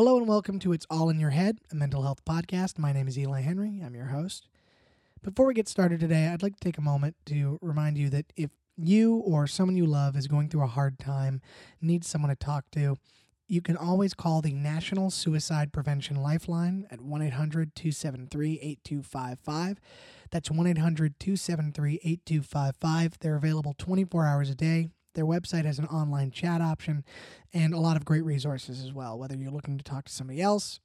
Hello and welcome to It's All in Your Head, a mental health podcast. My name is Eli Henry. I'm your host. Before we get started today, I'd like to take a moment to remind you that if you or someone you love is going through a hard time, needs someone to talk to, you can always call the National Suicide Prevention Lifeline at 1 800 273 8255. That's 1 800 273 8255. They're available 24 hours a day. Their website has an online chat option and a lot of great resources as well. Whether you're looking to talk to somebody else,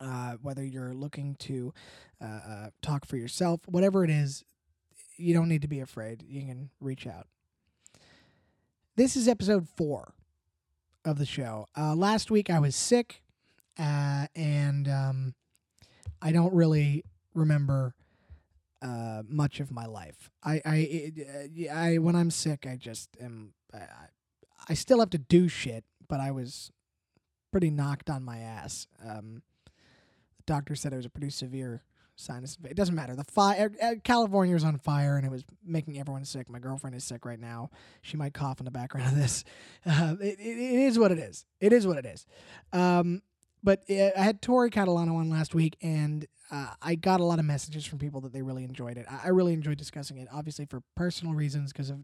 uh, whether you're looking to uh, uh, talk for yourself, whatever it is, you don't need to be afraid. You can reach out. This is episode four of the show. Uh, last week I was sick, uh, and um, I don't really remember uh, much of my life. I, I, uh, I, when I'm sick, I just am. I, I still have to do shit, but I was pretty knocked on my ass. Um, the doctor said it was a pretty severe sinus. It doesn't matter. The fire, California was on fire, and it was making everyone sick. My girlfriend is sick right now. She might cough in the background of this. Uh, it, it, it is what it is. It is what it is. Um, but uh, I had Tori Catalano on last week, and uh, I got a lot of messages from people that they really enjoyed it. I, I really enjoyed discussing it, obviously for personal reasons because of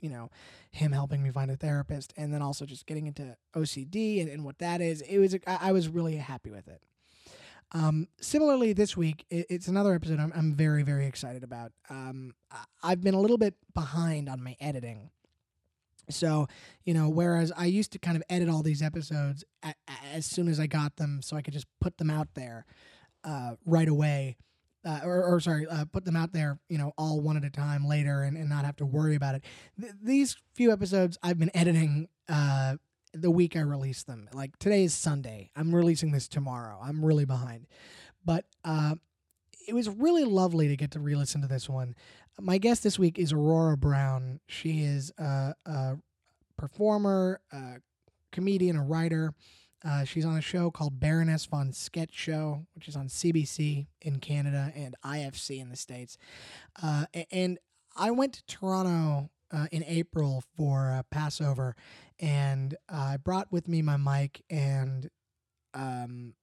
you know him helping me find a therapist, and then also just getting into OCD and, and what that is. It was I, I was really happy with it. Um, similarly, this week it, it's another episode I'm, I'm very very excited about. Um, I've been a little bit behind on my editing. So, you know, whereas I used to kind of edit all these episodes a- as soon as I got them so I could just put them out there uh, right away, uh, or, or, sorry, uh, put them out there, you know, all one at a time later and, and not have to worry about it. Th- these few episodes I've been editing uh, the week I release them. Like today is Sunday. I'm releasing this tomorrow. I'm really behind. But uh, it was really lovely to get to re listen to this one. My guest this week is Aurora Brown. She is a, a performer, a comedian, a writer. Uh, she's on a show called Baroness von Sketch Show, which is on CBC in Canada and IFC in the States. Uh, and I went to Toronto uh, in April for uh, Passover, and I brought with me my mic and um,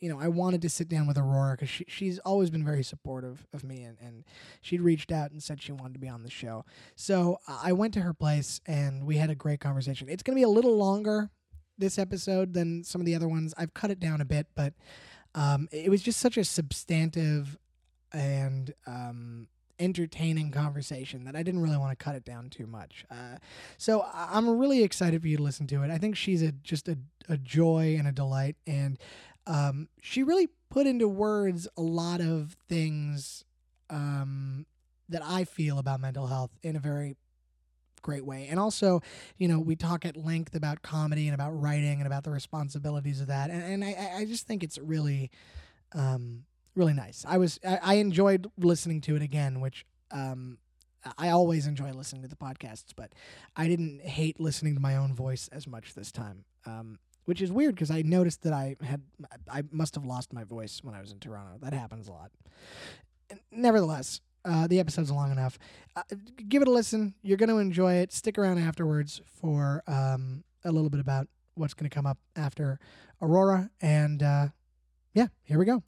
you know, I wanted to sit down with Aurora because she, she's always been very supportive of me, and, and she'd reached out and said she wanted to be on the show. So I went to her place and we had a great conversation. It's going to be a little longer this episode than some of the other ones. I've cut it down a bit, but um, it was just such a substantive and um, entertaining conversation that I didn't really want to cut it down too much. Uh, so I'm really excited for you to listen to it. I think she's a just a, a joy and a delight, and um, she really put into words a lot of things um, that I feel about mental health in a very great way. And also, you know, we talk at length about comedy and about writing and about the responsibilities of that. And, and I, I just think it's really, um, really nice. I was, I, I enjoyed listening to it again, which, um, I always enjoy listening to the podcasts, but I didn't hate listening to my own voice as much this time. Um, which is weird because I noticed that I had I must have lost my voice when I was in Toronto. That happens a lot. Nevertheless, uh, the episode's long enough. Uh, give it a listen. You're going to enjoy it. Stick around afterwards for um, a little bit about what's going to come up after Aurora. And uh, yeah, here we go.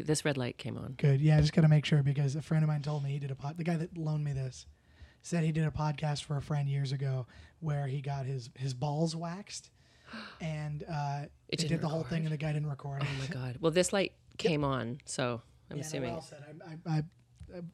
This red light came on. Good. Yeah, I just got to make sure because a friend of mine told me he did a pod. The guy that loaned me this said he did a podcast for a friend years ago where he got his his balls waxed, and uh, It they did the whole record. thing, and the guy didn't record. Oh my god. Well, this light came on, so I'm Yeah, no, assuming well said. I, I, I,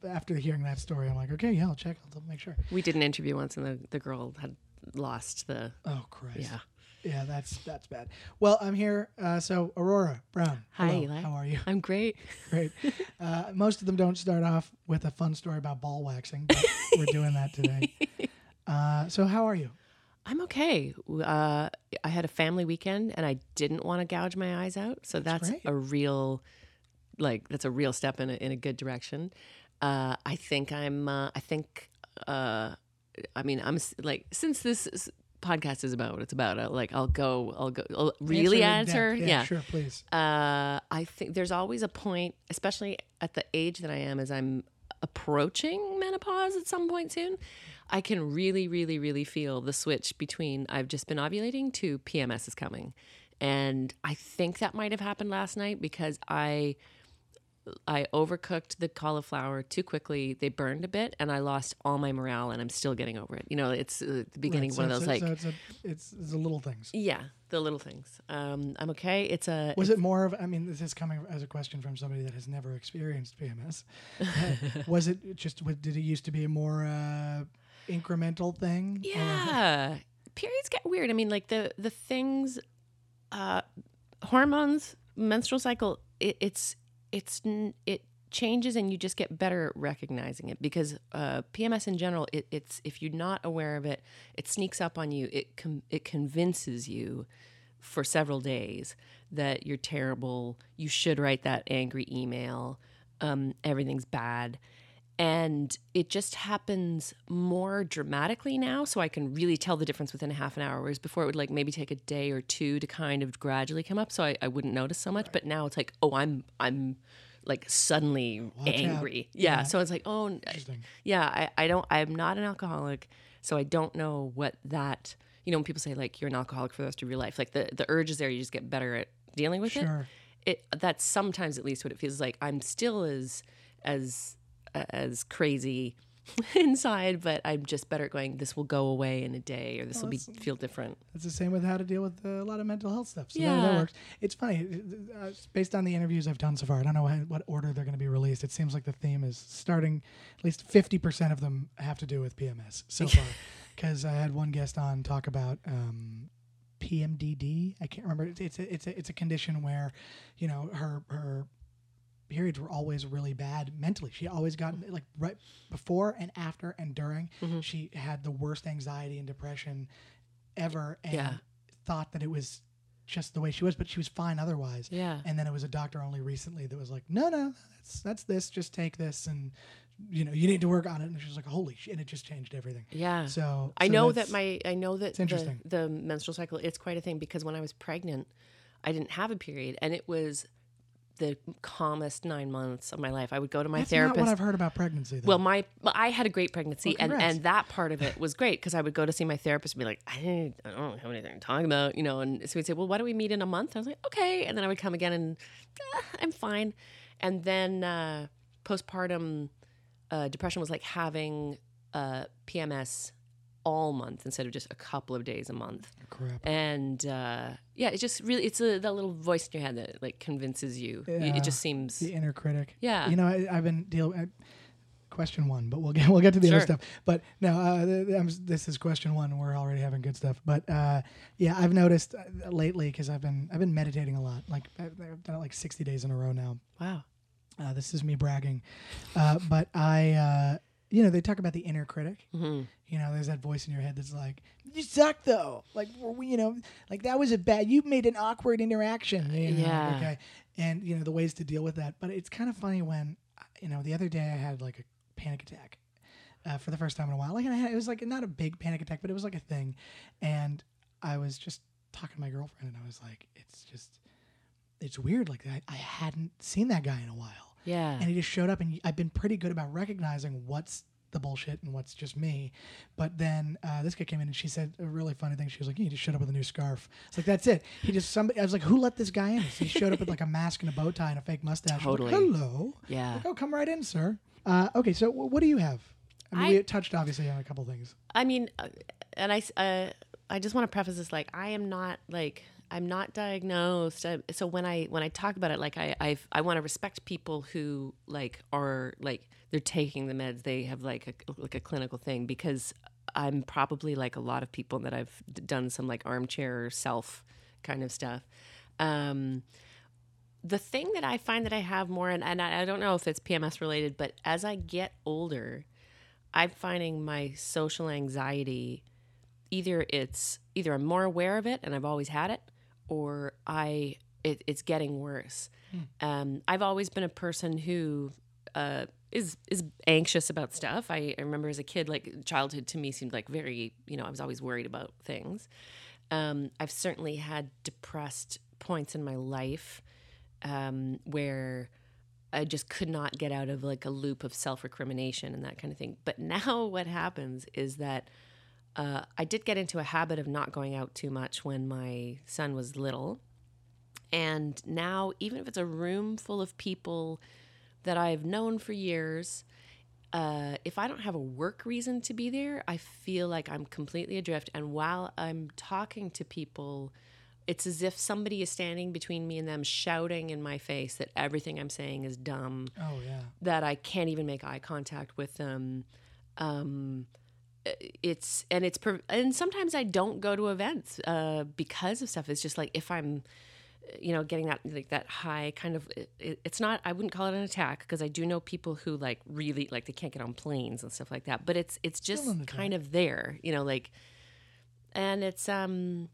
after hearing that story, I'm like, okay, yeah, I'll check. I'll make sure. we did an interview once, and the, the girl had lost the. Oh Christ. Yeah. Yeah, that's that's bad. Well, I'm here. Uh, so Aurora Brown. Hi, hello, Eli. How are you? I'm great. Great. Uh, most of them don't start off with a fun story about ball waxing, but we're doing that today. Uh, so how are you? I'm okay. Uh, I had a family weekend and I didn't want to gouge my eyes out. So that's, great. a real, like, that's a real step in a, in a good direction. Uh, I think I'm, uh, I think, uh, I mean, I'm like, since this is, podcast is about what it's about, uh, like, I'll go, I'll go, I'll really Answer answer. depth. yeah. sure, please. Uh, I think there's always a point, especially at the age that I am, as I'm approaching menopause at some point soon. I can really, really, really feel the switch between I've just been ovulating to PMS is coming, and I think that might have happened last night because I I overcooked the cauliflower too quickly. They burned a bit, and I lost all my morale, and I'm still getting over it. You know, it's uh, the beginning Right, one of those so- like so it's, a, it's it's the little things. yeah, the little things. Um, I'm okay. It's a Was it more of? I mean, this is coming as a question from somebody that has never experienced PMS. Uh, was it just? Did it used to be a more uh, incremental thing? Yeah. Periods get weird. I mean, like the the things, uh, hormones, menstrual cycle. It, it's it's it changes, and you just get better at recognizing it because uh, PMS in general. It, it's if you're not aware of it, it sneaks up on you. It com- it convinces you for several days that you're terrible. You should write that angry email. Um, everything's bad and it just happens more dramatically now so i can really tell the difference within a half an hour whereas before it would like maybe take a day or two to kind of gradually come up so i, I wouldn't notice so much but now it's like oh i'm i'm like suddenly Watch angry yeah. Yeah. so it's like oh yeah I, I don't i'm not an alcoholic so i don't know what that you know when people say like you're an alcoholic for the rest of your life like the the urge is there you just get better at dealing with it Sure. it that's sometimes at least what it feels like. I'm still as as as crazy inside, but I'm just better at going. This will go away in a day, or this will be feel different. It's the same with how to deal with uh, a lot of mental health stuff. So that, that works. It's funny. uh, uh, based on the interviews I've done so far, I don't know how, what order they're going to be released. It seems like the theme is starting, at least 50% of them have to do with PMS so far. Because I had one guest on talk about um, PMDD. I can't remember. It's, it's, a, it's, a, it's a condition where, you know, her, her periods were always really bad mentally. She always got like right before and after and during. Mhm. She had the worst anxiety and depression ever, and Yeah. thought that it was just the way she was, but she was fine otherwise. Yeah, And then it was a doctor only recently that was like, no, no, that's that's this. Just take this, and you know, you need to work on it. And she was like, holy shit! And it just changed everything. yeah. So I so know that my I know that the, interesting. the menstrual cycle it's quite a thing because when I was pregnant, I didn't have a period, and it was the calmest nine months of my life. I would go to my that's therapist. not what I've heard about pregnancy. Though. Well, my I had a great pregnancy, Well, and and that part of it was great because I would go to see my therapist and be like, I, I don't have anything to talk about, you know. And so he'd say, Well, why don't we meet in a month? I was like, Okay, and then I would come again, and "Ah, I'm fine. And then uh, postpartum uh, depression was like having uh, PMS all month instead of just a couple of days a month. crap. And uh, yeah, it's just really it's a, that little voice in your head that like convinces you. It- Yeah. It just seems The inner critic. yeah. You know, I, I've been dealing. Question one, but we'll get we'll get to the other stuff. But no, uh, th- th- I'm s- this is question one. We're already having good stuff. But uh, yeah, I've noticed uh, lately because I've been I've been meditating a lot. Like I've done it like 60 days in a row now. wow. Uh, this is me bragging, uh, but I, uh, you know, they talk about the inner critic. hmm You know, there's that voice in your head that's like, "You suck, though." Like, we- you know, like that was a bad. You made an awkward interaction. You know, Yeah. Okay. And you know the ways to deal with that. But it's kind of funny when, you know, the other day I had like a panic attack. Uh, for the first time in a while, like and I had, it was like not a big panic attack, but it was like a thing, and I was just talking to my girlfriend, and I was like, "It's just, it's weird. Like I, I hadn't seen that guy in a while, Yeah. and he just showed up and i've been pretty good about recognizing what's the bullshit and what's just me. But then uh, this guy came in and she said a really funny thing. She was like he just showed up with a new scarf. It's like that's it. He just somebody i was like who let this guy in? He showed up with like a mask and a bow tie and a fake mustache. Was like, Totally. hello. Yeah. like, oh come right in sir. Uh, okay so w- what do you have? I mean I- we touched obviously on a couple things. I mean, uh, and I, uh, I just want to preface this like I am not like I'm not diagnosed. I, so when I when I talk about it, like I I, I want to respect people who like are like they're taking the meds. They have like a like a clinical thing because I'm probably like a lot of people that I've done some like armchair self kind of stuff. Um, the thing that I find that I have more, and, and I, I don't know if it's PMS related, but as I get older, I'm finding my social anxiety either it's either I'm more aware of it and I've always had it, or I it, it's getting worse. Um, I've always been a person who uh, is is anxious about stuff. I, I remember as a kid, like childhood to me seemed like very you know I was always worried about things. Um, I've certainly had depressed points in my life um, where I just could not get out of like a loop of self recrimination and that kind of thing. But now what happens is that uh, I did get into a habit of not going out too much when my son was little. And now, even if it's a room full of people that I've known for years, uh, if I don't have a work reason to be there, I feel like I'm completely adrift. And while I'm talking to people, it's as if somebody is standing between me and them, shouting in my face that everything I'm saying is dumb, Oh yeah. that I can't even make eye contact with them. Um, it's and it's and sometimes I don't go to events uh, because of stuff. It's just like if I'm, you know, getting that like that high kind of. It, it's not. I wouldn't call it an attack because I do know people who like really like they can't get on planes and stuff like that. But it's it's just kind of there, you know, like, and it's um.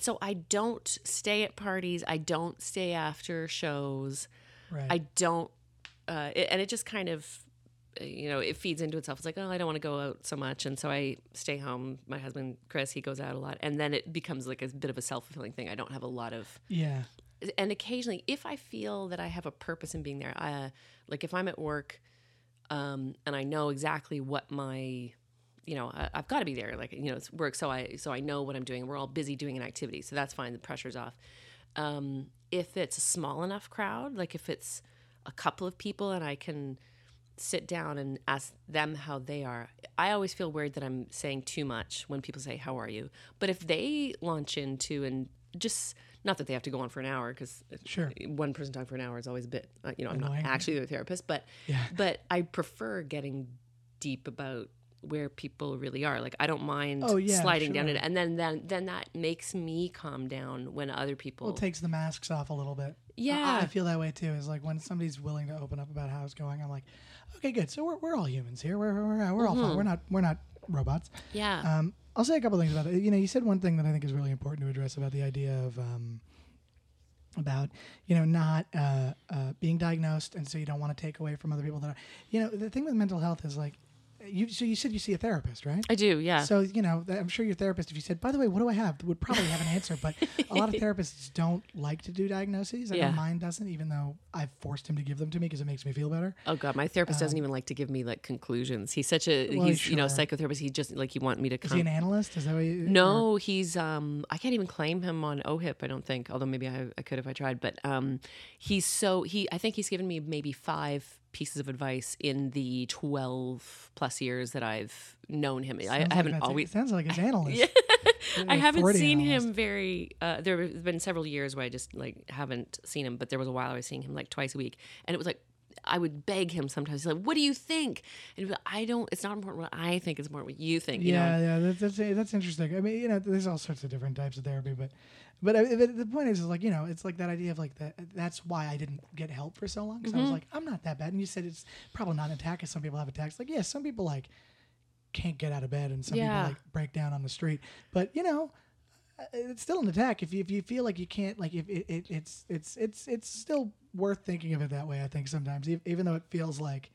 So I don't stay at parties. I don't stay after shows. Right. I don't, uh, it, and it just kind of, you know, it feeds into itself. It's like, oh, I don't want to go out so much, and so I stay home. My husband Chris, he goes out a lot, and then it becomes like a bit of a self fulfilling thing. I don't have a lot of, yeah. and occasionally, if I feel that I have a purpose in being there, uh, like if I'm at work, um, and I know exactly what my you know I, i've got to be there like you know it's work so i so i know what i'm doing we're all busy doing an activity so that's fine the pressure's off um, if it's a small enough crowd like if it's a couple of people and i can sit down and ask them how they are i always feel worried that i'm saying too much when people say how are you but if they launch into and just not that they have to go on for an hour because Sure. one person talking for an hour is always a bit uh, you know i'm Annoying. not actually their therapist but Yeah. but i prefer getting deep about where people really are like i don't mind Oh, yeah, sliding down it and then then then that makes me calm down when other people Well, it takes the masks off a little bit. Yeah. I, I feel that way too. Is like when somebody's willing to open up about how it's going, I'm like, okay, good. So we're, we're all humans here. We're we're, we're all Mm-hmm. fine. We're not we're not robots. yeah Um, I'll say a couple things about it. You know, you said one thing that I think is really important to address about the idea of um, about you know not uh, uh, being diagnosed, and so you don't want to take away from other people that are. You know, the thing with mental health is like, you. So you said you see a therapist, right? i do yeah So you know, I'm sure your therapist, if you said, "By the way, what do I have?" would probably have an answer. But a lot of therapists don't like to do diagnoses. I know Yeah. mine doesn't, even though I've forced him to give them to me because it makes me feel better. Oh god, my therapist doesn't even like to give me like conclusions. He's such a Um, Well, he's you know psychotherapist. He just like he want me to Is he an analyst? Is that what you? or- No, he's um I can't even claim him on OHIP. I don't think, although maybe I, I could if I tried. But um he's so he I think he's given me maybe five pieces of advice in the twelve plus years that I've known him. I, I haven't that's- always It sounds like it's analyst. Yeah. I haven't seen almost. him very. Uh, there have been several years where I just like haven't seen him, but there was a while I was seeing him like twice a week, and it was like I would beg him sometimes. He's like, "What do you think?" And he'd be like, I don't. It's not important what I think. It's more what you think. You yeah, know? yeah, that's, that's that's interesting. I mean, you know, there's all sorts of different types of therapy, but but uh, the, the point is, is like you know, it's like that idea of like that. That's why I didn't get help for so long. Because I was Mm-hmm. like, I'm not that bad. And you said it's probably not an attack. Because some people have attacks. Like, yeah, some people like can't get out of bed, and some Yeah. people like break down on the street. But you know. It's still an attack if you, if you feel like you can't like if it, it it's it's it's it's still worth thinking of it that way I think sometimes even though it feels like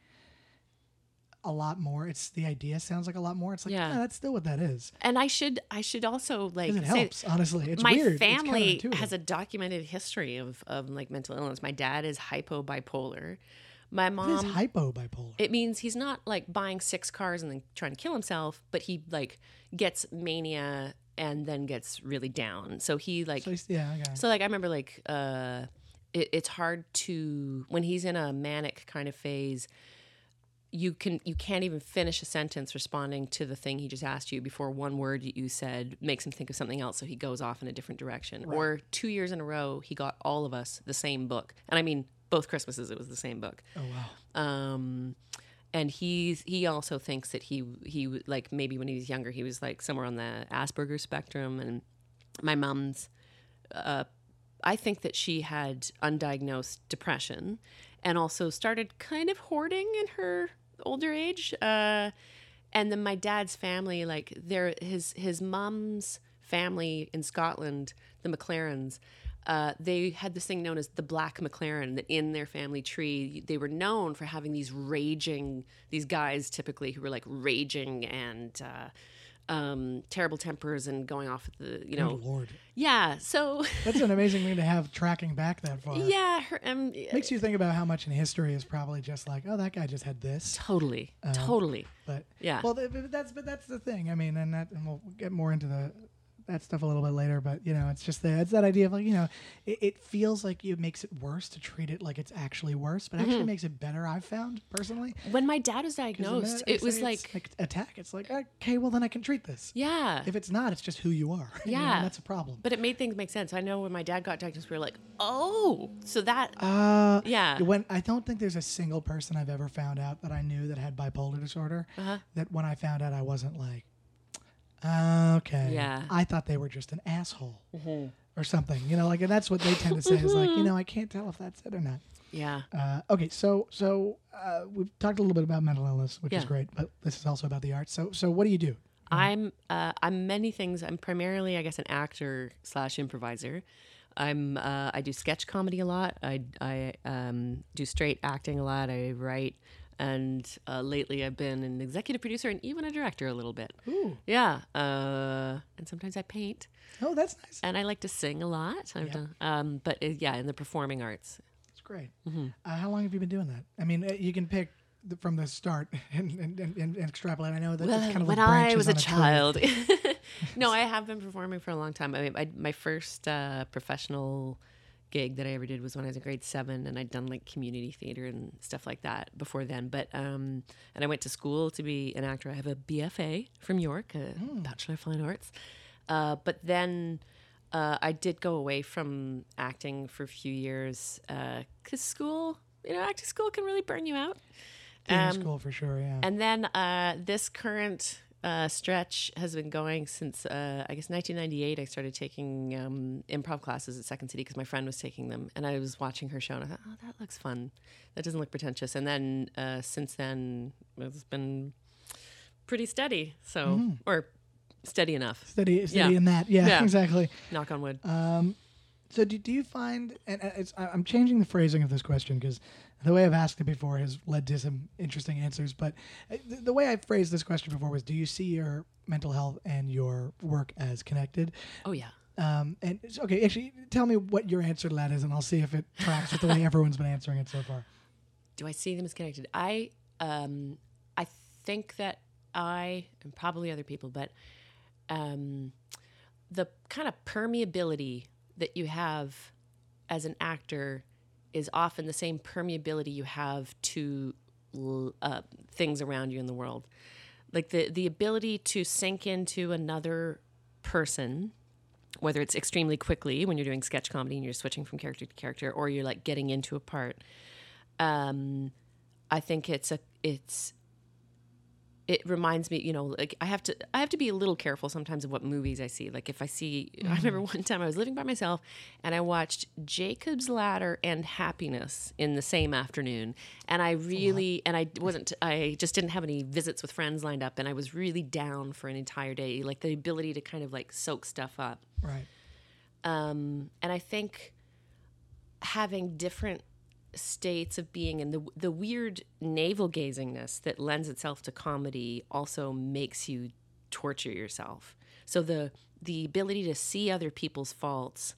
a lot more it's the idea sounds like a lot more it's like Yeah. yeah, that's still what that is And I should. I should also like it helps, honestly. It's my weird. It's family counterintuitive. has a documented history of of like mental illness. My dad is hypo bipolar. My What is mom hypo bipolar? It means he's not like buying six cars and then trying to kill himself, but he like gets mania and then gets really down. So he like so, he's- yeah, okay. so like I remember like uh it, it's hard to when he's in a manic kind of phase you can you can't even finish a sentence responding to the thing he just asked you before one word you said makes him think of something else so he goes off in a different direction or two years in a row he got all of us the same book and i mean both christmases it was the same book oh wow. um and he's he also thinks that he he like maybe when he was younger he was like somewhere on the asperger's spectrum and my mom's uh i think that she had undiagnosed depression and also started kind of hoarding in her older age. Uh, and then my dad's family, like their his his mom's family in Scotland, the McLarens. Uh, they had this thing known as the Black McLaren that in their family tree they were known for having these raging these guys typically who were like raging and uh, um, terrible tempers and going off at the you know Good lord, yeah so that's an amazing thing to have tracking back that far. yeah her, um, Makes you think about how much in history is probably just like, oh, that guy just had this. totally totally But Yeah. well, th- that's but that's the thing. I mean, and that, and we'll get more into the that stuff a little bit later. But you know, it's just the it's that idea of like you know, it, it feels like it makes it worse to treat it like it's actually worse, but Mm-hmm. actually makes it better. I've found personally. when my dad was diagnosed it was it's like attack. It's like okay, well then I can treat this. yeah If it's not, it's just who you are. you know, Yeah. and that's a problem. but it made things make sense i know when my dad got diagnosed we were like oh so that Uh, Yeah. When I don't think there's a single person I've ever found out that I knew that had bipolar disorder. Uh-huh. That when I found out, I wasn't like, "Ah, okay. Yeah. I thought they were just an asshole or something. You know, like and that's what they tend to say is like, you know, I can't tell if that's it or not. yeah Uh, okay, so so uh, we've talked a little bit about mental illness, which is great, but this is also about the arts. So so what do you do? I'm uh, I'm many things. I'm primarily, I guess, an actor slash improviser. I'm uh, I do sketch comedy a lot. I I um, do straight acting a lot. I write, and uh, lately I've been an executive producer and even a director a little bit. Ooh, Yeah, uh, and sometimes I paint, oh, that's nice. and I like to sing a lot. I've Yeah. done, um, but uh, yeah, in the performing arts. That's great. Mm-hmm. Uh, how long have you been doing that? I mean, uh, you can pick the, from the start and, and, and, and extrapolate. I know that it's kind of when like I was a tree. child. no, I have been performing for a long time. I mean, I, my first uh, professional gig that I ever did was when I was in grade seven, and I'd done like community theater and stuff like that before then. But um, and I went to school to be an actor. I have a BFA from York, a Bachelor of Fine Arts. Uh, but then uh, I did go away from acting for a few years because school, you know, acting school can really burn you out. Um, school for sure. Yeah. And then uh, this current uh, stretch has been going since uh, I guess 1998. I started taking um, improv classes at Second City because my friend was taking them, and I was watching her show, and I thought, oh, that looks fun. That doesn't look pretentious. And then uh, since then, it's been pretty steady. So or steady enough. steady, steady yeah. in that. Yeah, Yeah. exactly. Knock on wood. Um, so do, do you find, and it's, I'm changing the phrasing of this question because the way I've asked it before has led to some interesting answers. But uh, the, the way I phrased this question before was, do you see your mental health and your work as connected? oh yeah. Um, and okay, actually, tell me what your answer to that is, and I'll see if it tracks with the way everyone's been answering it so far. do I see them as connected? I um, I think that I and probably other people, but um, the kind of permeability that you have as an actor is often the same permeability you have to uh, things around you in the world. Like the the ability to sink into another person whether it's extremely quickly when you're doing sketch comedy and you're switching from character to character or you're like getting into a part um, I think it's a it's it reminds me, you know, like I have to I have to be a little careful sometimes of what movies I see. Like if I see I remember one time I was living by myself and I watched Jacob's Ladder and Happiness in the same afternoon. And I really and I wasn't I just didn't have any visits with friends lined up and I was really down for an entire day. Like the ability to kind of like soak stuff up. Right. Um, and I think having different states of being and the the weird navel gazingness that lends itself to comedy also makes you torture yourself. So the the ability to see other people's faults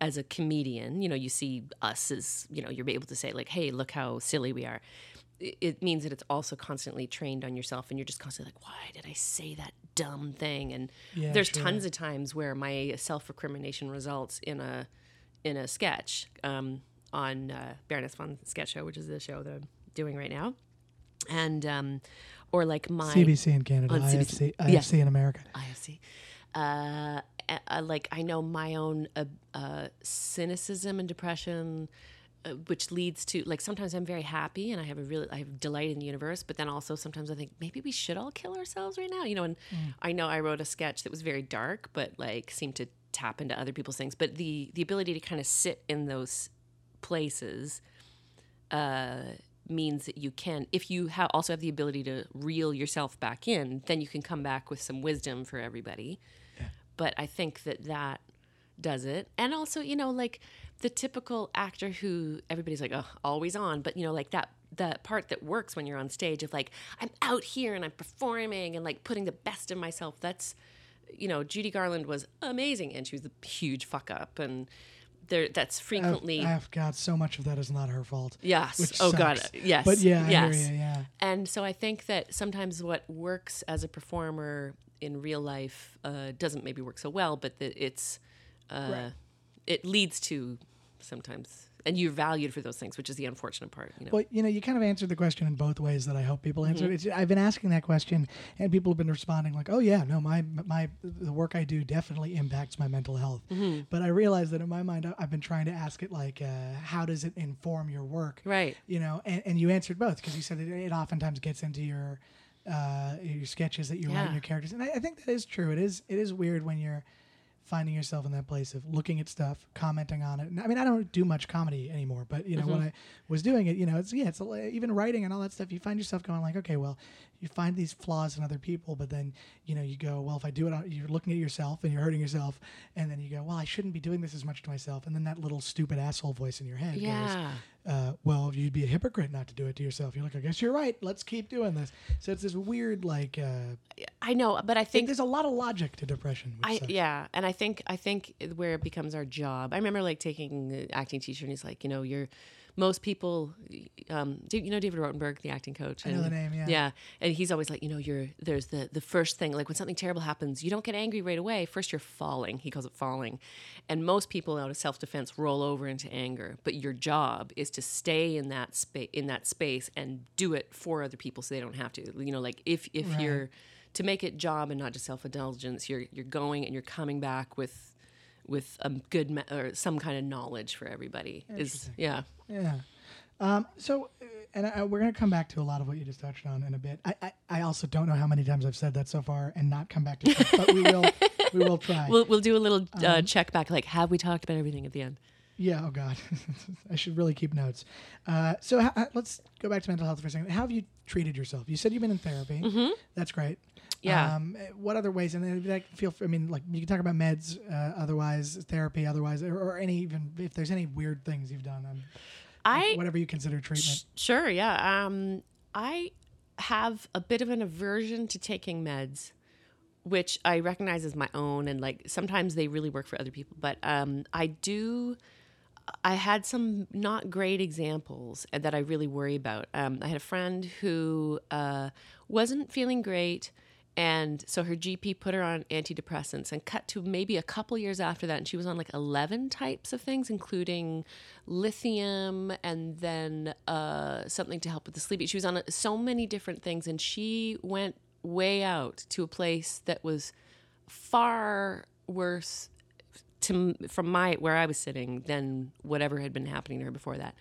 as a comedian, you know, you see us as, you know, you're able to say like, "Hey, look how silly we are." It, means that it's also constantly trained on yourself and you're just constantly like, "Why did I say that dumb thing?" And Yeah, there's sure. tons of times where my self-recrimination results in a in a sketch um, on uh, Baroness von Sketch Show, which is the show that I'm doing right now, and um, or like my CBC in Canada, On IFC, CBC. Yeah. IFC in America. IFC. Uh, like I know my own uh, uh, cynicism and depression, uh, which leads to like sometimes I'm very happy and I have a really I have delight in the universe, but then also sometimes I think maybe we should all kill ourselves right now. You know, and I know I wrote a sketch that was very dark, but like seemed to tap into other people's things. But the the ability to kind of sit in those places uh, means that you can if you ha- also have the ability to reel yourself back in then you can come back with some wisdom for everybody. But i think that that does it. And also you know like the typical actor who everybody's like oh always on. But you know like that that part that works when you're on stage of like i'm out here and i'm performing and like putting the best of myself that's you know judy garland was amazing and she was a huge fuck up and there that's frequently I've, I've got so much of that is not her fault. Yes. oh God. Yes. But yeah, Yes. you, yeah. And so I think that sometimes what works as a performer in real life uh, doesn't maybe work so well, but that it's uh, Right. it leads to sometimes, and you're valued for those things, which is the unfortunate part. You know. Well, you know, you kind of answered the question in both ways that I hope people answered. It's, I've been asking that question, and people have been responding like, "Oh yeah, no, my my the work I do definitely impacts my mental health." But I realize that in my mind, I've been trying to ask it like, uh, "How does it inform your work?" Right. You know, and, and you answered both because you said it, it oftentimes gets into your uh, your sketches that you write Yeah. and your characters, and I, I think that is true. It is it is weird when you're finding yourself in that place of looking at stuff, commenting on it. And I mean, I don't do much comedy anymore, but you know, when mm-hmm. I was doing it, you know, it's yeah, it's even writing and all that stuff. You find yourself going like, okay, well, you find these flaws in other people, but then you know, you go, well, if I do it, on- you're looking at yourself and you're hurting yourself, and then you go, well, I shouldn't be doing this as much to myself, and then that little stupid asshole voice in your head goes, yeah. Uh, well, you'd be a hypocrite not to do it to yourself. You're like, I guess you're right. Let's keep doing this. So it's this weird, like, uh, I know, but I think think there's a lot of logic to depression. I sucks. yeah, and I think I think where it becomes our job. I remember like taking acting teacher, and he's like, you know, you're most people, um, do you know David Rotenberg, the acting coach? I know the name, yeah. Yeah, and he's always like, you know, you're there's the the first thing like when something terrible happens, you don't get angry right away. First, you're falling. He calls it falling, and most people out of self defense roll over into anger. But your job is to stay in that space in that space and do it for other people so they don't have to. You know, like if if Right. you're to make it job and not just self indulgence, you're you're going and you're coming back with with a good me- or some kind of knowledge for everybody. Is yeah. Yeah. Um, so, uh, and I, we're going to come back to a lot of what you just touched on in a bit. I, I, I also don't know how many times I've said that so far and not come back to it, but we will, we will try. We'll we'll do a little Um, uh, check back. Like, have we talked about everything at the end? yeah. Oh God, I should really keep notes. Uh, so ha- let's go back to mental health for a second. How have you treated yourself? You said you've been in therapy. That's great. Yeah. Um, what other ways? And then like, feel. I mean, like you can talk about meds, uh, otherwise therapy, otherwise, or, or any even if there's any weird things you've done. Um, I whatever you consider treatment. Sh- Sure, yeah. Um, I have a bit of an aversion to taking meds, which I recognize as my own, and like sometimes they really work for other people. But um, I do. I had some not great examples that I really worry about. Um, I had a friend who uh, wasn't feeling great. And so her GP put her on antidepressants and cut to maybe a couple years after that. And she was on like 11 types of things, including lithium and then uh, something to help with the sleeping. She was on so many different things. And she went way out to a place that was far worse to from my where I was sitting than whatever had been happening to her before that.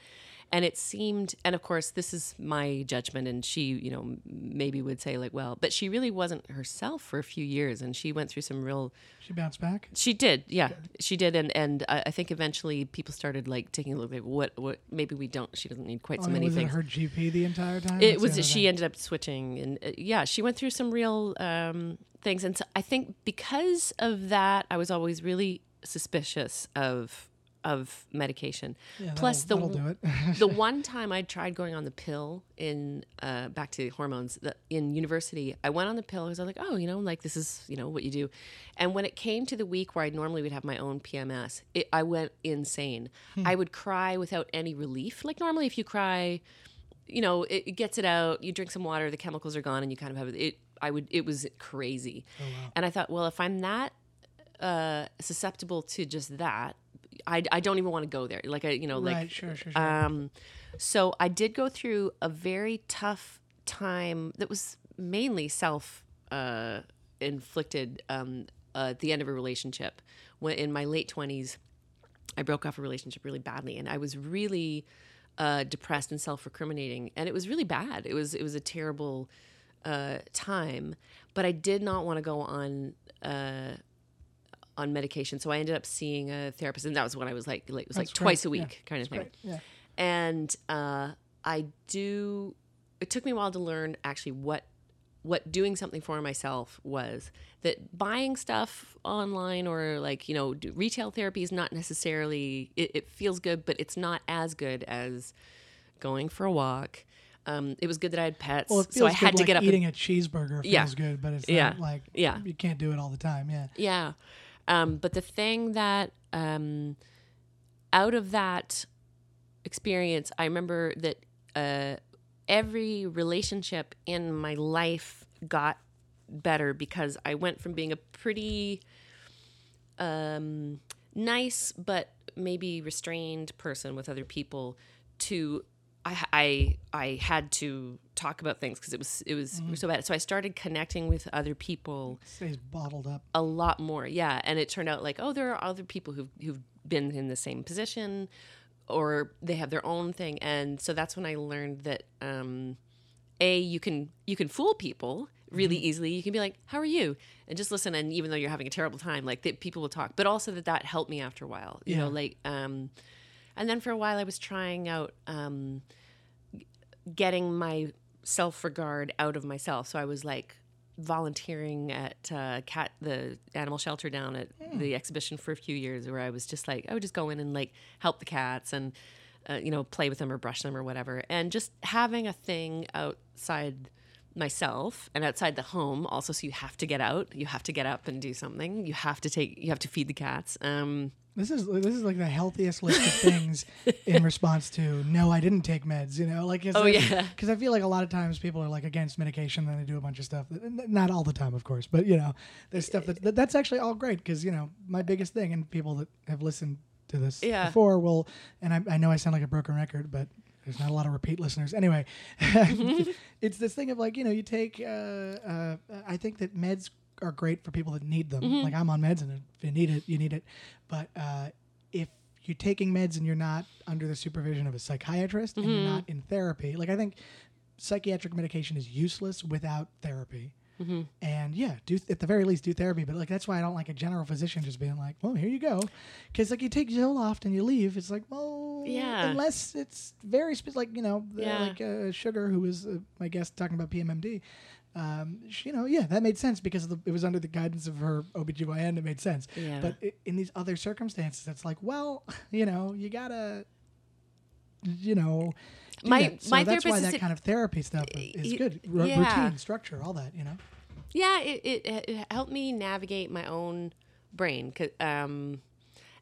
And it seemed, and of course, this is my judgment, and she, you know, maybe would say like, well, but she really wasn't herself for a few years, and she went through some real. She bounced back. She did, yeah, she did, and and I think eventually people started like taking a look at what what maybe we don't. She doesn't need quite I so many was things. it her GP the entire time? It That's was she thing. ended up switching, and uh, yeah, she went through some real um, things, and so I think because of that, I was always really suspicious of of medication. Yeah, Plus, the that'll, that'll do it. the one time I tried going on the pill in uh, back to hormones the, in university, I went on the pill because I was like, oh, you know, like this is you know what you do. And when it came to the week where I normally would have my own PMS, it, I went insane. I would cry without any relief. Like normally, if you cry, you know, it, it gets it out. You drink some water, the chemicals are gone, and you kind of have it. I would. It was crazy, and I thought, well, if I'm that uh, susceptible to just that, I, I don't even want to go there. Like I, you know, like right, sure, sure, sure. um, so I did go through a very tough time that was mainly self uh, inflicted um, uh, at the end of a relationship. When in my late twenties, I broke off a relationship really badly, and I was really uh, depressed and self-recriminating, and it was really bad. It was it was a terrible uh, time, but I did not want to go on. Uh, on medication, so I ended up seeing a therapist, and that was when I was like, like it was like That's twice great. a Yeah, week kind of thing Yeah. and uh, I do. It took me a while to learn actually what what doing something for myself was. That buying stuff online or like you know retail therapy is not necessarily. It, it feels good, but it's not as good as going for a walk. Um, it was good that I had pets, Well, so I good, had to like get up. and- eating a cheeseburger feels Yeah. good, but it's Yeah. like Yeah. you can't do it all the time. Yeah. Yeah. Um, but the thing that um, out of that experience, I remember that uh, every relationship in my life got better because I went from being a pretty um, nice but maybe restrained person with other people to I I, I had to talk about things because it was it was so bad. So I started connecting with other people stays bottled up. a lot more. Yeah, and it turned out like, oh, there are other people who've who've been in the same position, or they have their own thing, and so that's when I learned that um, a you can you can fool people really easily. You can be like, "How are you?" and just listen, and even though you're having a terrible time, like that people will talk. But also that that helped me after a while. You know, like um, and then for a while I was trying out um, getting my self regard out of myself. So I was like volunteering at uh, cat the animal shelter down at the exhibition for a few years, where I was just like I would just go in and like help the cats and uh, you know play with them or brush them or whatever, and just having a thing outside myself and outside the home also so you have to get out. You have to get up and do something. You have to take you have to feed the cats. Um This is this is like the healthiest list of things in response to no, I didn't take meds. You know, like Oh, yeah. because I feel like a lot of times people are like against medication, and they do a bunch of stuff. Not all the time, of course, but you know, there's stuff that, that that's actually all great because you know my biggest thing, and people that have listened to this Yeah. before will, and I, I know I sound like a broken record, but. There's not a lot of repeat listeners. Anyway, it's this thing of like, you know, you take, uh, uh, I think that meds are great for people that need them. Mm-hmm. Like I'm on meds and if you need it, you need it. But uh, if you're taking meds and you're not under the supervision of a psychiatrist and Mm-hmm. you're not in therapy, like I think psychiatric medication is useless without therapy. Mm-hmm. And yeah, do at the very least do therapy. But like that's why I don't like a general physician just being like, "Well, here you go," because like you take Zoloft and you leave. It's like, well, Yeah. unless it's very specific, like you know, the- Yeah. like uh, Sugar, who was uh, my guest talking about PMMD. Um, she, you know, yeah, that made sense because of the, it was under the guidance of her OBGYN. It made sense. Yeah. But i in these other circumstances, it's like, well, you know, you gotta, you know, My-. So my that's why that kind of therapy stuff is y- good. Ru- yeah. Routine, structure, all that, you know. yeah it, it, it helped me navigate my own brain 'cause, um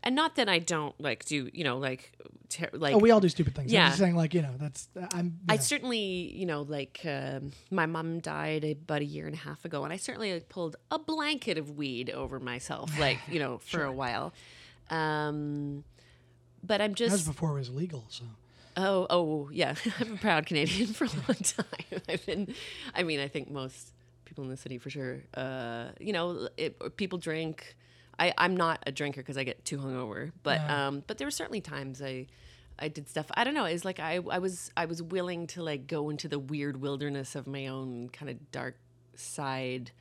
and not that i don't like do you know like ter- like Oh, we all do stupid things. Yeah, I'm just saying, like, you know, that's I'm. You I certainly, you know, like um, my mom died about a year and a half ago, and I certainly like, pulled a blanket of weed over myself, like you know, for a while. Um, but I'm that was just before it was legal, so. oh oh yeah, I'm a proud Canadian for a long time. I've been, I mean, I think most people in the city for sure. Uh, you know, it, people drink. I, I'm not a drinker because I get too hungover, but Yeah. um, but there were certainly times I I did stuff. I don't know. It's like I I was I was willing to like go into the weird wilderness of my own kind of dark side.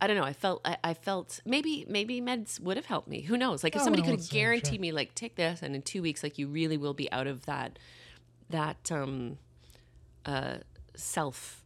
I don't know. I felt I, I felt maybe maybe meds would have helped me. Who knows? Like if somebody could have guaranteed sure. me like take this and in two weeks like you really will be out of that that um uh self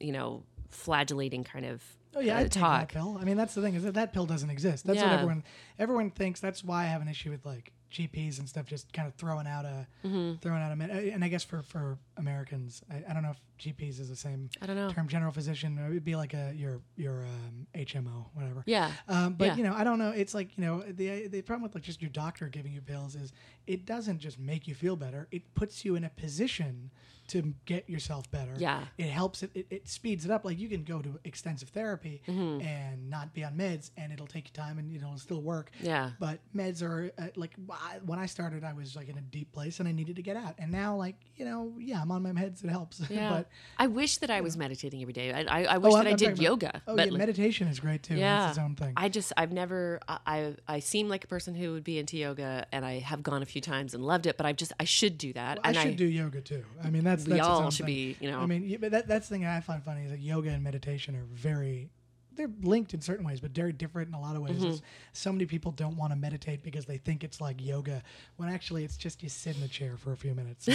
you know flagellating kind of Oh yeah, uh, I take that pill. I mean, that's the thing is that that pill doesn't exist. That's what everyone everyone thinks. That's why I have an issue with like GPs and stuff, just kind of throwing out a Mm-hmm. throwing out a med. And I guess for for Americans, I, I don't know if GPs is the same I don't know. term. General physician, it'd be like a your your um, HMO, whatever. Yeah. Um, but Yeah. you know, I don't know. It's like you know, the the problem with like just your doctor giving you pills is it doesn't just make you feel better. It puts you in a position to get yourself better. Yeah. It helps it. It, it speeds it up. Like you can go to extensive therapy Mm-hmm. and not be on meds, and it'll take you time, and it'll still work. Yeah. But meds are uh, like I- when I started, I was like in a deep place, and I needed to get out. And now, like you know, yeah, I'm on my meds. It helps. Yeah. but I wish that I was meditating every day. I, I, I wish Oh, that I'm- I did talking about- yoga. oh but yeah, like- meditation is great too. yeah, It's its own thing. I just I've never I, I I seem like a person who would be into yoga, and I have gone a few times and loved it. But I've just I should do that. I and should do yoga too. I mean, that's We that's all should thing. be, you know. I mean, yeah, but that, that's the thing I find funny is that yoga and meditation are very. They're linked in certain ways, but very different in a lot of ways. Mm-hmm. So many people don't want to meditate because they think it's like yoga, when actually it's just you sit in a chair for a few minutes.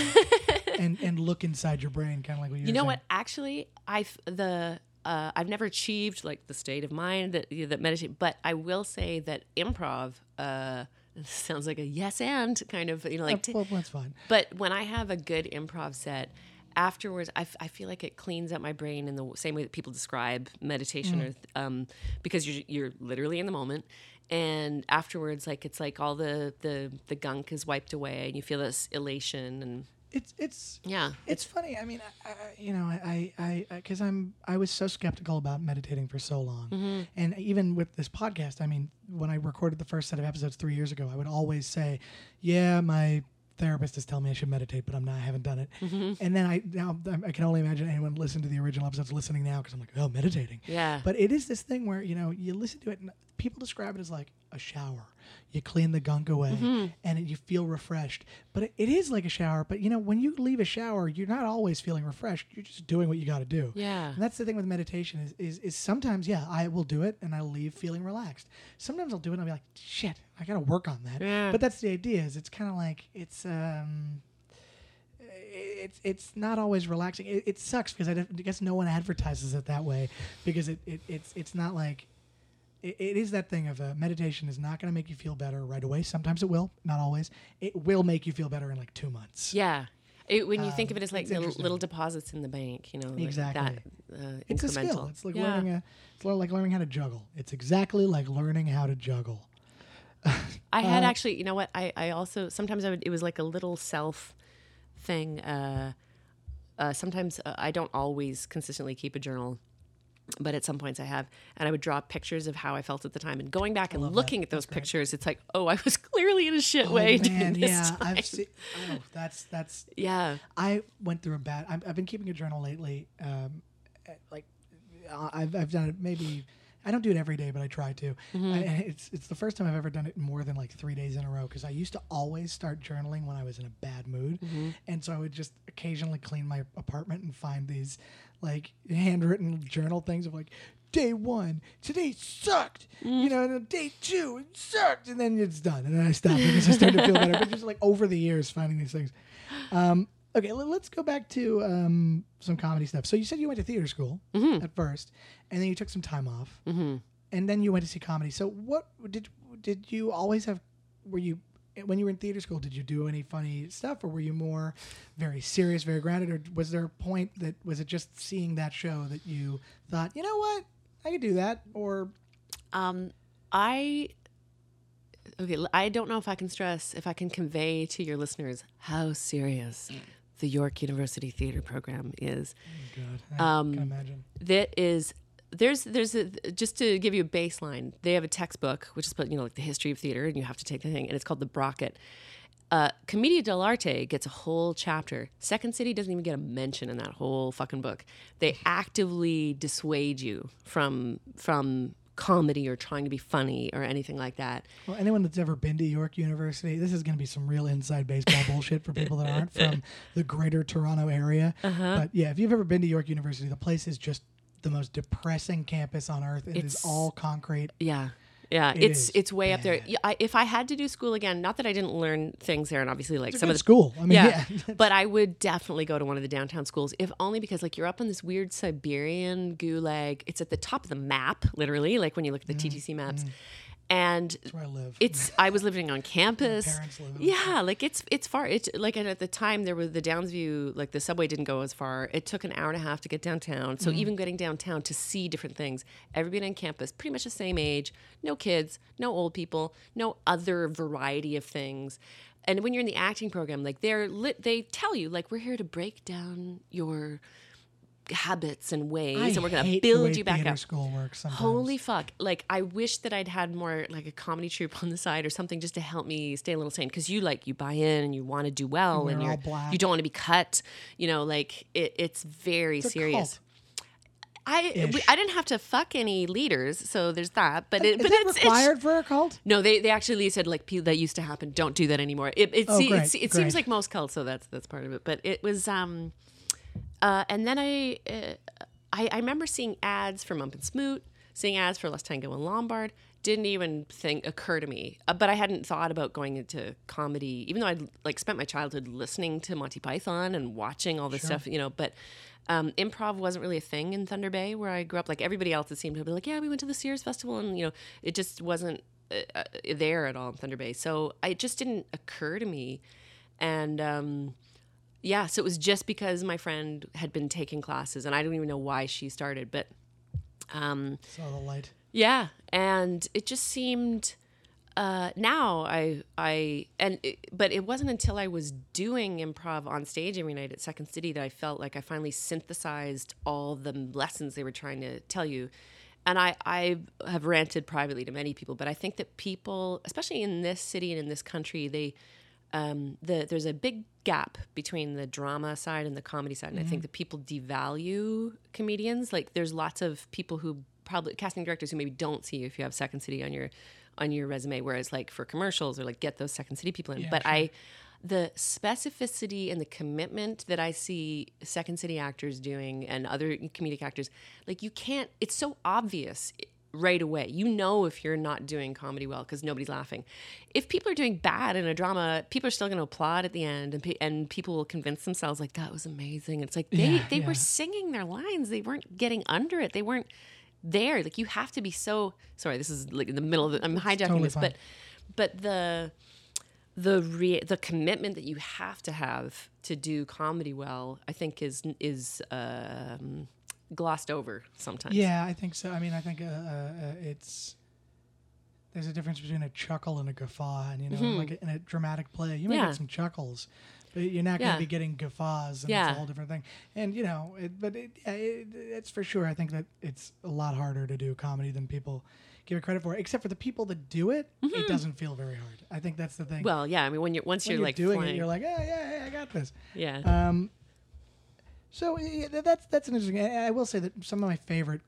and and look inside your brain, kind of like what you. You know what? Actually, I've the uh, I've never achieved like the state of mind that that meditate, but I will say that improv. Uh, sounds like a yes and kind of you know like. Well, that's fine. But when I have a good improv set, afterwards, I, f- I feel like it cleans up my brain in the same way that people describe meditation, or um, because you're you're literally in the moment, and afterwards, like it's like all the the the gunk is wiped away, and you feel this elation, and It's it's yeah, it's funny. I mean, I, I, you know, I, I, because I'm, I was so skeptical about meditating for so long, Mm-hmm. and even with this podcast, I mean, when I recorded the first set of episodes three years ago, I would always say, "Yeah, my therapist is telling me I should meditate, but I'm not. I haven't done it." Mm-hmm. And then I now I can only imagine anyone listening to the original episodes listening now because I'm like, "Oh, meditating." yeah. But it is this thing where you know you listen to it, and people describe it as like a shower. You clean the gunk away, Mm-hmm. and you feel refreshed. But it, it is like a shower. But you know, when you leave a shower, you're not always feeling refreshed. You're just doing what you got to do. Yeah. And that's the thing with meditation is, is is sometimes yeah I will do it and I leave feeling relaxed. Sometimes I'll do it and I'll be like shit I got to work on that. Yeah. But that's the idea. Is it's kind of like it's um it's it's not always relaxing. It, it sucks because I, I guess no one advertises it that way because it, it it's it's not like it, it is that thing of uh, meditation is not going to make you feel better right away. Sometimes it will, not always. It will make you feel better in like two months. Yeah. It, when you think Um, of it as like little, deposits in the bank, you know, like Exactly. that uh, It's a skill. It's like yeah. learning a it's li- like learning how to juggle. It's exactly like learning how to juggle. I had Uh, actually, you know what? I, I also sometimes I would. It was like a little self thing. Uh, uh, sometimes uh, I don't always consistently keep a journal, but at some points I have, and I would draw pictures of how I felt at the time. And going back and love that. looking at those pictures, it's like, oh, I was clearly in a shit way. oh, during man, this yeah, time. I've seen. Oh, that's that's yeah, I went through a bad. I've, I've been keeping a journal lately. Um, eh, like I've I've done it maybe. I don't do it every day, but I try to. Mm-hmm. I, it's it's the first time I've ever done it more than like three days in a row because I used to always start journaling when I was in a bad mood, Mm-hmm. and so I would just occasionally clean my apartment and find these like handwritten journal things of like day one today sucked, Mm. you know, and then day two it sucked, and then it's done, and then I stopped because I started to feel better. But just like over the years, finding these things. Um, okay, let- let's go back to um, some comedy stuff. So you said you went to theater school Mm-hmm. at first, and then you took some time off, and then you went to see comedy. So what did did you always have? Were you when you were in theater school? Did you do any funny stuff, or were you more very serious, very grounded, or was there a point that was it just seeing that show that you thought, you know what, I could do that, or Um, I okay. I don't know if I can stress if I can convey to your listeners how serious the York University Theater Program is. oh God, I Um, can imagine. That is there's there's a just to give you a baseline. They have a textbook which is put you know like the history of theater, and you have to take the thing, and it's called the Brockett. Uh, Commedia dell'arte gets a whole chapter. Second City doesn't even get a mention in that whole fucking book. They actively dissuade you from from comedy or trying to be funny or anything like that. Well, anyone that's ever been to York University, this is going to be some real inside baseball bullshit for people that aren't from the greater Toronto area. Uh-huh. But yeah, if you've ever been to York University, the place is just the most depressing campus on earth. It is It's- all concrete. Yeah. Yeah, It it's it's way up there. Yeah, I, if I had to do school again, not that I didn't learn things there, and obviously like It's some of the school. I mean, yeah. yeah, but I would definitely go to one of the downtown schools, if only because like you're up on this weird Siberian gulag. It's at the top of the map, literally, like when you look at the Mm-hmm. TTC maps, and That's where I live. it's. I was living on campus. Yeah, like it's it's far. It's like at the time there was the Downsview, like the subway didn't go as far. It took an hour and a half to get downtown. So mm. even getting downtown to see different things, everybody on campus, pretty much the same age, no kids, no old people, no other variety of things. And when you're in the acting program, like they're lit, they tell you like we're here to break down your habits and ways, I and we're going to hate the build you back up. School works sometimes. Holy fuck. Like I wish that I'd had more like a comedy troupe on the side or something just to help me stay a little sane cuz you like you buy in and you want to do well and you're black. you don't want to be cut, you know, like it, it's very It's serious. I we, I didn't have to fuck any leaders, so there's that. But it, Is but it's, it's required for a cult? no, they they actually said like "Pe- that used to happen. Don't do that anymore. It it, Oh, great, it, it seems like most cults, so that's that's part of it. But it was um, uh, and then I, uh, I I remember seeing ads for Mump and Smoot, seeing ads for Les Tango and Lombard. didn't even think occur to me. Uh, but I hadn't thought about going into comedy, even though I'd like spent my childhood listening to Monty Python and watching all this stuff, you know. But um, improv wasn't really a thing in Thunder Bay where I grew up. Like everybody else, it seemed to be like, yeah, we went to the Sears Festival, and you know, it just wasn't uh, uh, there at all in Thunder Bay. So it just didn't occur to me, and. Um, yeah, so it was just because my friend had been taking classes, and I don't even know why she started, but um, Saw the light. yeah, and it just seemed uh, now I I and it, but it wasn't until I was doing improv on stage every night at Second City that I felt like I finally synthesized all the lessons they were trying to tell you. And I, I have ranted privately to many people, but I think that people, especially in this city and in this country, they um, the there's a big gap between the drama side and the comedy side, and I think that people devalue comedians. Like there's lots of people who probably casting directors who maybe don't see you if you have Second City on your on your resume, whereas like for commercials or like get those Second City people in. but I the specificity and the commitment that I see Second City actors doing and other comedic actors, like you can't. It's so obvious right away. You know if you're not doing comedy well because nobody's laughing. If people are doing bad in a drama, people are still going to applaud at the end, and pe- and people will convince themselves like that was amazing. It's like they Yeah, they yeah. were singing their lines. They weren't getting under it. They weren't there. Like you have to be so sorry. This is like in the middle of the, I'm hijacking totally this, fine. but but the the re- the commitment that you have to have to do comedy well, I think is is um, glossed over sometimes. Yeah, I think so. I mean, I think uh, uh, it's there's a difference between a chuckle and a guffaw, and you know, like in a dramatic play, you may Mm-hmm. Yeah. get some chuckles, but you're not going Yeah. to be getting guffaws, and it's a whole different thing. And you know, it, but it, it, it's for sure. I think that it's a lot harder to do comedy than people give it credit for. Except for the people that do it, it doesn't feel very hard. I think that's the thing. Mm-hmm. Well, yeah. I mean, when you're once when you're, you're, like doing flying, it, you're like, yeah, yeah, yeah, I got this. yeah, Um, so yeah, that's that's an interesting. I I will say that some of my favorite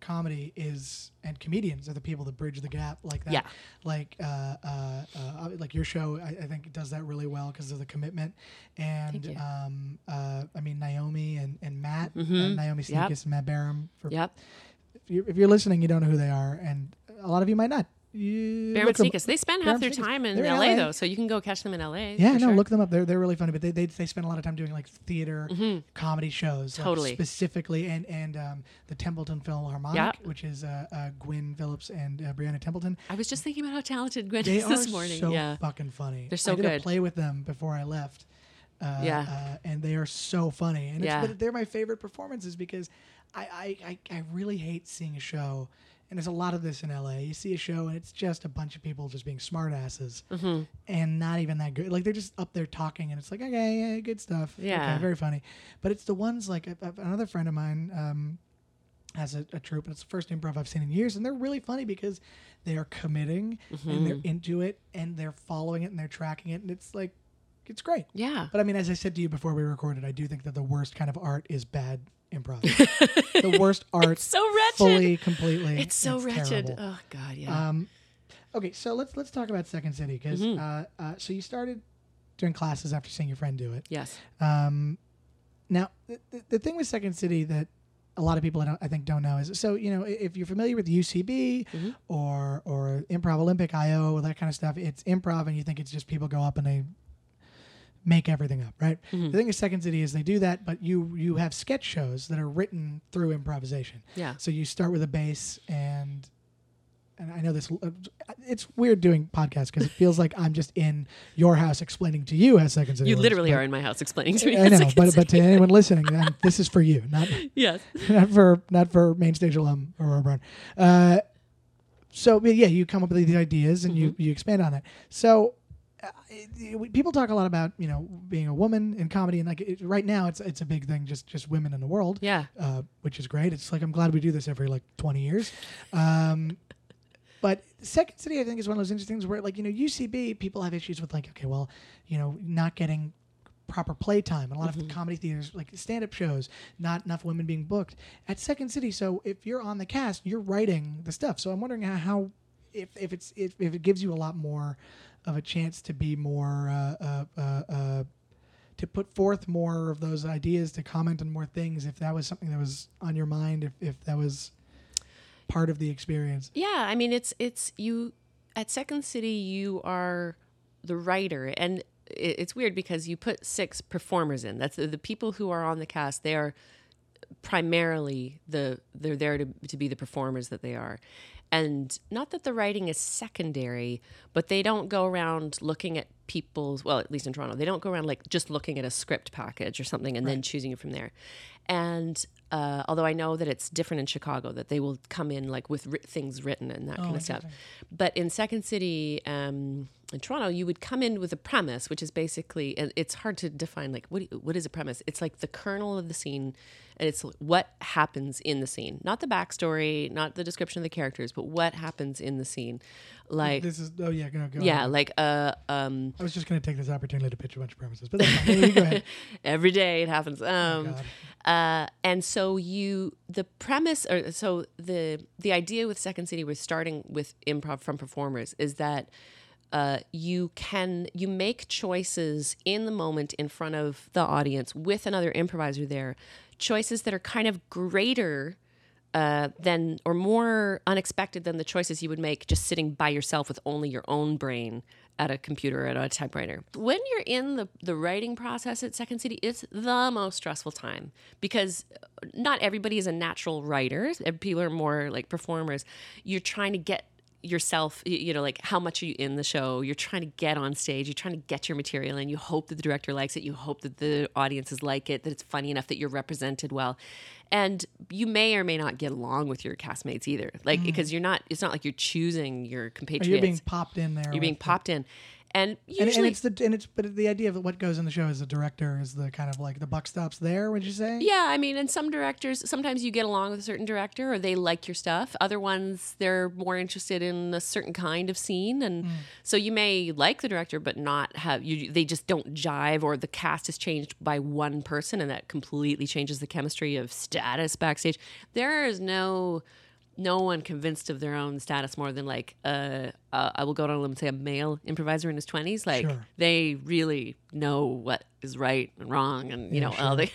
comedy is and comedians are the people that bridge the gap like that. Yeah. Like uh, uh, uh, like your show, I, I think does that really well because of the commitment. And um, uh, I mean Naomi and and Matt, uh, Mhm. Naomi Yep. And Matt Baram. For yep. if you're, if you're listening, you don't know who they are, and a lot of you might not. You Baron Sneakers. They spend Baron half their time in LA, LA. though, so you can go catch them in LA. Yeah, no, sure. look them up. They're they're really funny, but they they, they spend a lot of time doing like theater, Mhm. comedy shows, like, Totally. specifically, and and um, the Templeton Philharmonic, Yeah. which is uh, uh, Gwen Phillips and uh, Brianna Templeton. I was just thinking about how talented Gwen They is this morning. so yeah. fucking funny. They're so I did a play with them before I left. Uh, Yeah. uh, and they are so funny, and Yeah. but they're my favorite performances because I, I, I, I really hate seeing a show, and there's a lot of this in LA. You see a show, and it's just a bunch of people just being smartasses, Mm-hmm. and not even that good. Like they're just up there talking, and it's like, okay, yeah, good stuff. Yeah. okay, very funny. But it's the ones like uh, another friend of mine um, has a, a troupe, and it's the first improv I've seen in years, and they're really funny because they are committing and Mm-hmm. they're into it, and they're following it, and they're tracking it, and it's like, it's great. Yeah. But I mean, as I said to you before we recorded, I do think that the worst kind of art is bad improv. the worst art, so wretched. fully, completely. It's so wretched. terrible. Oh God, yeah. Um, okay, so let's let's talk about Second City because Mhm. uh, uh, so you started doing classes after seeing your friend do it. yes. Um, now the, the, the thing with Second City that a lot of people I, don't, I think don't know is so you know if you're familiar with UCB Mhm. or or Improv Olympic IO or that kind of stuff, it's improv and you think it's just people go up and they make everything up, right? Mhm. The thing with Second City is they do that, but you you have sketch shows that are written through improvisation. Yeah. So you start with a base and and I know this it's weird doing podcasts because it feels like I'm just in your house explaining to you how Second City You works, literally are in my house explaining to me. I know, but but to anyone listening, this is for you, not yes. not for not for main stage alum or Brown. Uh, so yeah, you come up with these ideas and you you expand on it. So. Uh, it, it- people talk a lot about you know being a woman in comedy and like it, right now it's it's a big thing just just women in the world Yeah. uh, which is great. It's like I'm glad we do this every like 20 years. Um, but Second City, I think, is one of those interesting things where, like, you know, UCB, people have issues with, like, okay, well, you know, not getting proper playtime. And a lot of comedy theaters, like stand up shows, not enough women being booked. At Second City, so if you're on the cast, you're writing the stuff. So I'm wondering how, how if, if it's if, if it gives you a lot more of a chance to be more uh, uh, uh, uh, to put forth more of those ideas, to comment on more things, if that was something that was on your mind, if, if that was part of the experience. Yeah, I mean it's it's you at Second City you are the writer and it's weird because you put six performers in. That's the, the people who are on the cast. They are primarily the they're there to to be the performers that they are. And not that the writing is secondary, but they don't go around looking at people's well, at least in Toronto, they don't go around like just looking at a script package or something and then choosing it from there. And uh, although I know that it's different in Chicago, that they will come in like with ri- things written and that kind of stuff. But in Second City, um, in Toronto, you would come in with a premise, which is basically, it's hard to define like what what is a premise. It's like the kernel of the scene, and it's what happens in the scene, not the backstory, not the description of the characters, but what happens in the scene. Like This is oh yeah, go, go yeah, ahead. like uh um I was just going to take this opportunity to pitch a bunch of premises, but that's fine. you go ahead. every day it happens. Um God. uh and so you the premise or so the the idea with Second City was starting with improv from performers is that uh, you can you make choices in the moment in front of the audience with another improviser there choices that are kind of greater uh, than or more unexpected than the choices you would make just sitting by yourself with only your own brain at a computer or at a typewriter. When you're in the, the writing process at Second City, it's the most stressful time because not everybody is a natural writer. People are more like performers. You're trying to get yourself you know like how much are you in the show? You're trying to get on stage. You're trying to get your material and you hope that the director likes it. You hope that the audiences like it that it's funny enough that you're represented well. And you may or may not get along with your castmates either. Like mm. because you're not it's not like you're choosing your Or compatriots you're being popped in there. you're being popped in and And, usually and it's the and it's but the idea of what goes in the show is the director is the kind of like the buck stops there. Would you say? Yeah, I mean, and some directors, sometimes you get along with a certain director or they like your stuff. Other ones, they're more interested in a certain kind of scene. And hmm. so you may like the director, but not have you, they just don't jive or the cast is changed by one person and that completely changes the chemistry of status backstage. There is no. No one convinced of their own status more than like uh, uh, I will go on a limb and say a male improviser in his twenties. Like Sure. they really know what is right and wrong, and you know all the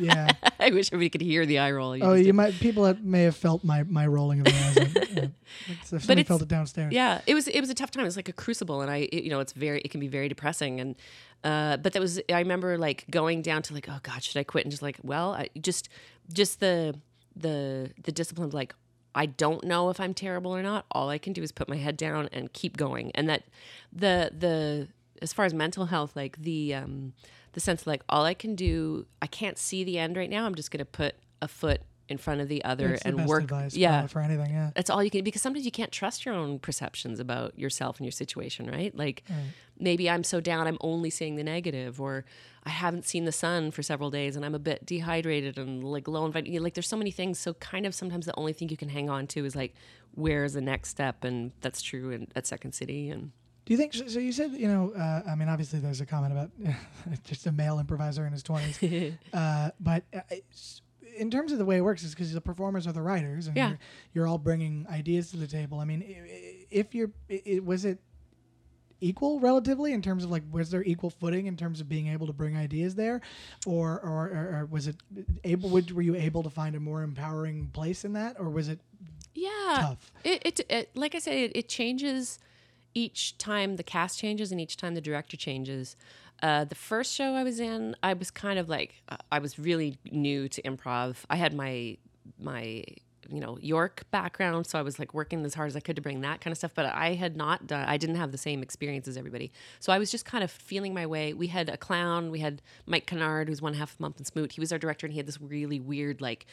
Yeah. I wish everybody could hear the eye roll. You Oh, you did. might people that may have felt my my rolling of the eyes. and, it's- if somebody it's- felt it downstairs. yeah, it was it was a tough time. It was like a crucible, and I, it- you know, it's very it can be very depressing. And uh, but that was I remember like going down to like, oh God, should I quit? And just like, well, I just just the the the discipline of like. I don't know if I'm terrible or not. All I can do is put my head down and keep going. And that the the as far as mental health, like the um the sense of like all I can do, I can't see the end right now. I'm just gonna put a foot in front of the other It's the and best work. yeah, for anything. Yeah. that's all you can because sometimes you can't trust your own perceptions about yourself and your situation, right? Like maybe I'm so down I'm only seeing the negative or I haven't seen the sun for several days and I'm a bit dehydrated and like low in vitamin like there's so many things so kind of sometimes the only thing you can hang on to is like where's the next step and that's true in, at Second City and Do you think so? you said you know. Uh, I mean, obviously, there's a comment about just a male improviser in his twenties, uh, but uh, in terms of the way it works, is because the performers are the writers, and Yeah. you're, you're all bringing ideas to the table. I mean, if you're, i i was it equal relatively in terms of like was there equal footing in terms of being able to bring ideas there, or or, or, or was it able? Would, were you able to find a more empowering place in that, or was it yeah tough? It, it, it like I said, it, it changes each time the cast changes and each time the director changes. Uh, the first show I was in, I was kind of like uh, I was really new to improv. I had my my you know York background, so I was like working as hard as I could to bring that kind of stuff. But I had not done. I didn't have the same experience as everybody, so I was just kind of feeling my way. We had a clown. We had Mike Kennard, who's one half of Mump and Smoot. He was our director, and he had this really weird like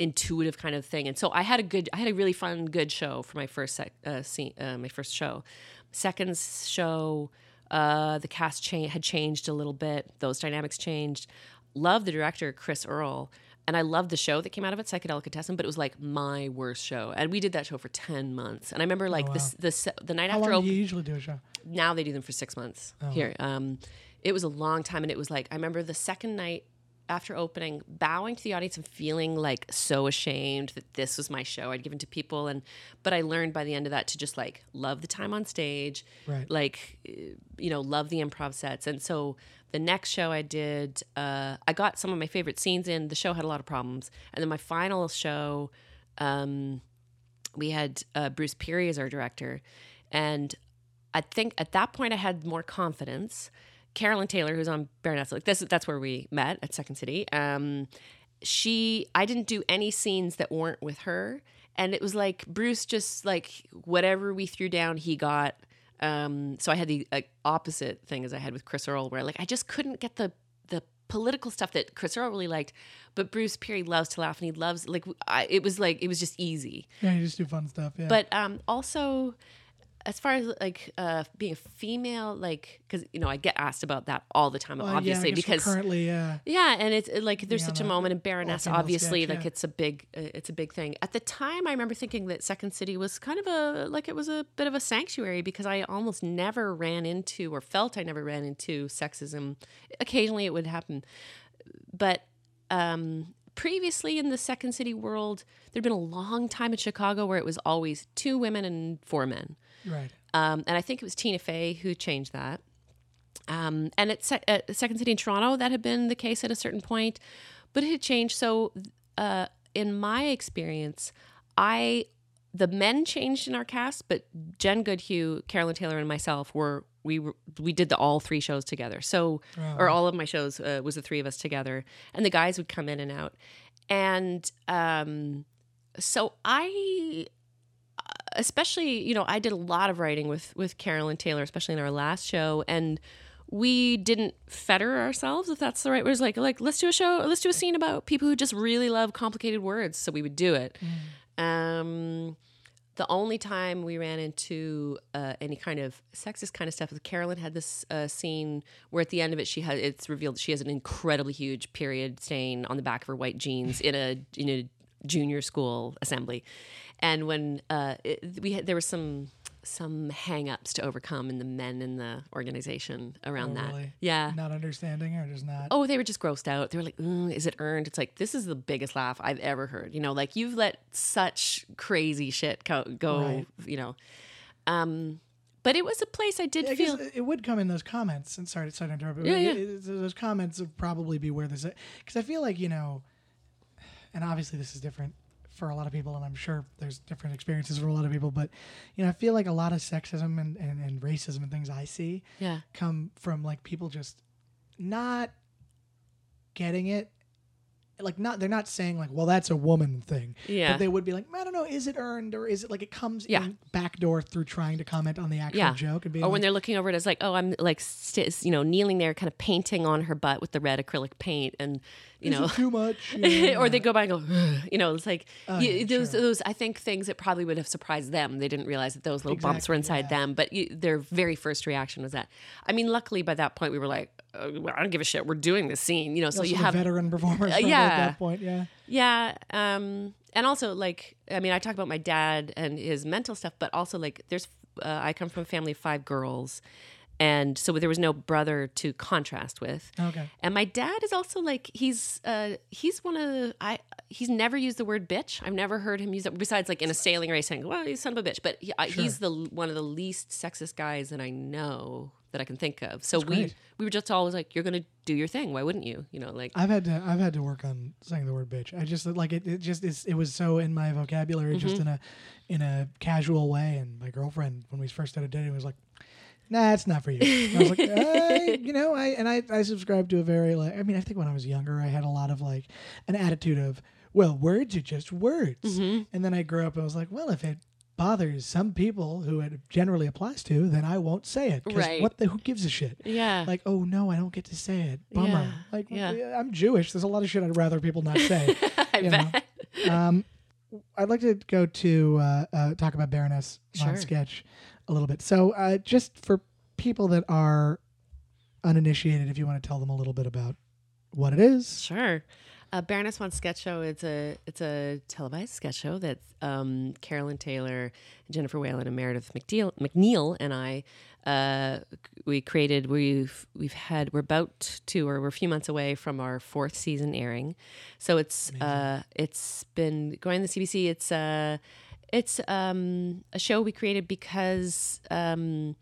intuitive kind of thing. And so I had a good, I had a really fun, good show for my first sec, uh, scene, uh, my first show. Second show, uh, the cast cha- had changed a little bit. Those dynamics changed. Love the director Chris Earle, and I loved the show that came out of it, Psychedelicatessen. But it was like my worst show, and we did that show for ten months. And I remember like this, this, the night How after long open, do you usually do a show? now they do them for six months here. Um, it was a long time, and it was like I remember the second night after opening, bowing to the audience and feeling like so ashamed that this was my show I'd given to people, and but I learned by the end of that to just like love the time on stage, Right. like you know love the improv sets, and so. The next show I did, uh, I got some of my favorite scenes in. The show had a lot of problems, and then my final show, um, we had uh, Bruce Pirrie as our director, and I think at that point I had more confidence. Carolyn Taylor, who's on Baroness, like this, that's where we met at Second City. Um, she, I didn't do any scenes that weren't with her, and it was like Bruce just like whatever we threw down, he got. Um, so I had the like, opposite thing as I had with Chris Earle, where like I just couldn't get the the political stuff that Chris Earle really liked, but Bruce Pirrie loves to laugh and he loves like I, it was like it was just easy. Yeah, you just do fun stuff. Yeah. But um, also, as far as like uh, being a female, like because you know I get asked about that all the time, Well, obviously guess because currently, yeah. yeah, and it's like there's Being such a moment in Baroness. Obviously, sketch, like yeah. it's a big, uh, it's a big thing. At the time, I remember thinking that Second City was kind of a like it was a bit of a sanctuary because I almost never ran into or felt I never ran into sexism. Occasionally, it would happen, but um, previously in the Second City world, there'd been a long time in Chicago where it was always two women and four men. Right. Um, and I think it was Tina Fey who changed that. Um, and at, Se- at Second City in Toronto, that had been the case at a certain point, but it had changed. So, uh, in my experience, I the men changed in our cast, but Jen Goodhue, Carolyn Taylor, and myself were we were, we did the all three shows together. So, or all of my shows uh, was the three of us together, and the guys would come in and out, and um, so I especially you know i did a lot of writing with with carolyn taylor especially in our last show and we didn't fetter ourselves if that's the right word. It like like let's do a show let's do a scene about people who just really love complicated words so we would do it. Um the only time we ran into uh, any kind of sexist kind of stuff is Carolyn had this uh, scene where at the end of it she had it's revealed she has an incredibly huge period stain on the back of her white jeans in a in a junior school assembly, and when uh, it, we had there were some some hang-ups to overcome in the men in the organization around Oh, that. really? Yeah. Not understanding or just not. Oh, they were just grossed out. They were like, "Mm, "Is it earned?" It's like this is the biggest laugh I've ever heard. You know, like you've let such crazy shit go. go Right. You know, um, but it was a place I did I feel. it would come in those comments. And sorry, sorry to interrupt. But Yeah, it- yeah. it- those comments would probably be where this because I feel like you know, and obviously this is different for a lot of people, and I'm sure there's different experiences for a lot of people. But you know, I feel like a lot of sexism and, and, and racism and things I see yeah, come from like people just not getting it. Like not, they're not saying like, "Well, that's a woman thing." yeah, But they would be like, I don't know, is it earned or is it like it comes Yeah. in backdoor through trying to comment on the actual Yeah. joke and being or like, when they're looking over it as like, oh, I'm like, st- you know, kneeling there, kind of painting on her butt with the red acrylic paint, and you "Is know, too much? or they go by and go, "Ugh," you know, it's like Oh, you, yeah, those sure. those I think things that probably would have surprised them. They didn't realize that those little bumps were inside yeah. them, but you, their very first reaction was that. I mean, luckily by that point we were like, uh, well, I don't give a shit. We're doing this scene, you know. So Also you have veteran performers Uh, yeah. at that point, yeah. yeah. Um, and also, like, I mean, I talk about my dad and his mental stuff, but also, like, there's, uh, I come from a family of five girls. And so there was no brother to contrast with. Okay. And my dad is also like he's uh he's one of the I he's never used the word bitch. I've never heard him use it besides like in a sailing race saying, "Well, you son of a bitch." But he, I he's the one of the least sexist guys that I know that I can think of. So we great. we were just always like, "You're gonna do your thing. Why wouldn't you?" You know, like I've had to I've had to work on saying the word bitch. I just like it. It just is. It was so in my vocabulary, just Mm-hmm. in a in a casual way. And my girlfriend, when we first started dating, was like, "Nah, it's not for you." And I was like, I, you know, I and I I subscribe to a very like. I mean, I think when I was younger, I had a lot of like an attitude of, well, words are just words. Mm-hmm. And then I grew up and was like, well, if it bothers some people who it generally applies to, then I won't say it. Right. What the? Who gives a shit? yeah. like oh no i don't get to say it bummer Yeah, like yeah. yeah, i'm jewish there's a lot of shit i'd rather people not say I you know. bet. um, i'd like to go to uh, uh, talk about baroness Sure. on sketch a little bit so uh, just for people that are uninitiated if you want to tell them a little bit about what it is Sure. Uh, Baroness von Sketch Show. It's a it's a televised sketch show that um, Carolyn Taylor, Jennifer Whalen, and Meredith MacNeill, MacNeill and I uh, we created. We've we've had we're about to or we're a few months away from our fourth season airing. So it's uh, it's been going to the CBC. It's uh, it's um, a show we created because. Um,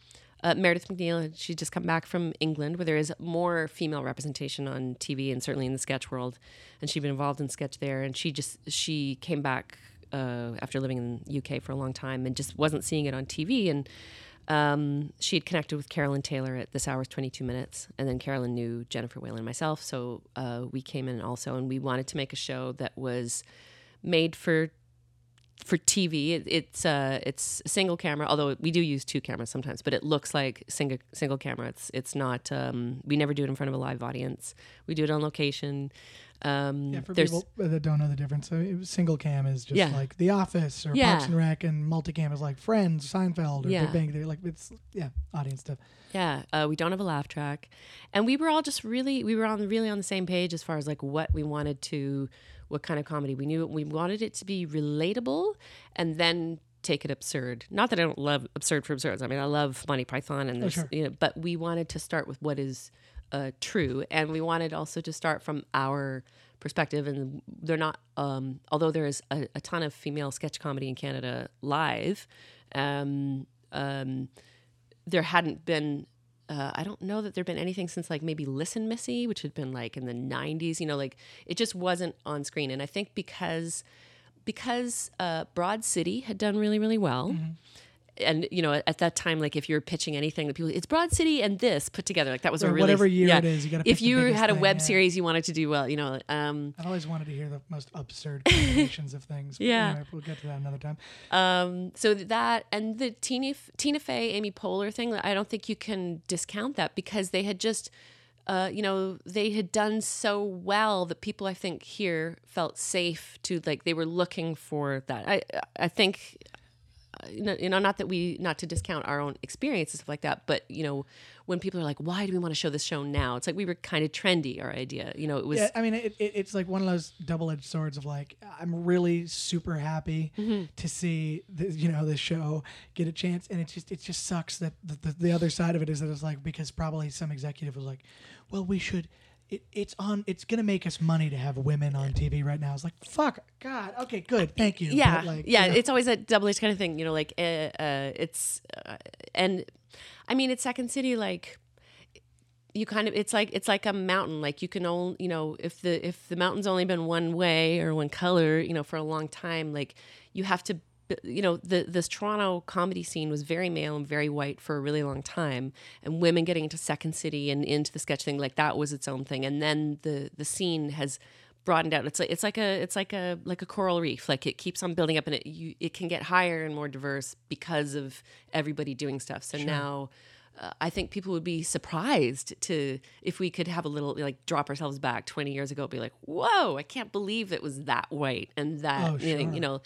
uh, Meredith MacNeill, she just come back from England, where there is more female representation on TV and certainly in the sketch world, and she'd been involved in sketch there. And she just she came back uh, after living in the UK for a long time and just wasn't seeing it on TV. And um, she had connected with Carolyn Taylor at This Hour's 22 Minutes. And then Carolyn knew Jennifer Whalen and myself. So uh, we came in also and we wanted to make a show that was made for for TV. It, it's uh, it's single camera, although we do use two cameras sometimes. But it looks like single single camera. It's it's not. Um, we never do it in front of a live audience. We do it on location. Um, Yeah, for there's people that don't know the difference, so it was single cam is just Yeah. like The Office or Yeah. Parks and Rec, and multicam is like Friends, Seinfeld, or Yeah. Big Bang Theory. Like it's yeah, audience stuff. Yeah, uh, we don't have a laugh track, and we were all just really we were on really on the same page as far as like what we wanted to, what kind of comedy we knew we wanted it to be relatable, and then take it absurd. Not that I don't love absurd for absurd. I mean, I love Monty Python, and there's, sure. you know, but we wanted to start with what is uh, true, and we wanted also to start from our perspective and they're not um, although there is a, a ton of female sketch comedy in canada live um, um, there hadn't been uh, I don't know that there'd been anything since like maybe Listen Missy, which had been like in the '90s. You know, like it just wasn't on screen. And I think because because uh, Broad City had done really really well, and you know at, at that time, like if you're pitching anything that people, it's Broad City and this put together, like that was Or a really whatever year yeah. it is, you gotta If you had a thing, web yeah. series you wanted to do well, you know, um, I've always wanted to hear the most absurd combinations of things. Yeah. anyway, we'll get to that another time. Um, so that and the Tina Tina Fey, Amy Poehler thing, I don't think you can discount that because they had just, uh, you know, they had done so well that people I think here felt safe to like they were looking for that. I I think. You know, not that we, not to discount our own experience and stuff like that, but you know, when people are like, "Why do we want to show this show now?" It's like we were kind of trendy. Our idea, you know, it was Yeah, I mean, it, it, it's like one of those double-edged swords of like, I'm really super happy Mm-hmm. to see the, you know this show get a chance, and it just it just sucks that the, the, the other side of it is that it's like because probably some executive was like, well, we should. It, it's on. It's gonna make us money to have women on TV right now. It's like fuck, God. Okay, good, thank you. yeah like, yeah you know, it's always a double-edged kind of thing you know like uh, uh it's uh, and i mean it's second city like you kind of it's like it's like a mountain like you can only you know if the if the mountain's only been one way or one color you know for a long time like you have to you know the this Toronto comedy scene was very male and very white for a really long time and women getting into second city and into the sketch thing like that was its own thing. And then the the scene has broadened out. It's like it's like a it's like a like a coral reef. Like it keeps on building up and it you it can get higher and more diverse because of everybody doing stuff. So now uh, I think people would be surprised to if we could have a little like drop ourselves back 20 years ago be like whoa I can't believe it was that white and that Oh, sure. you know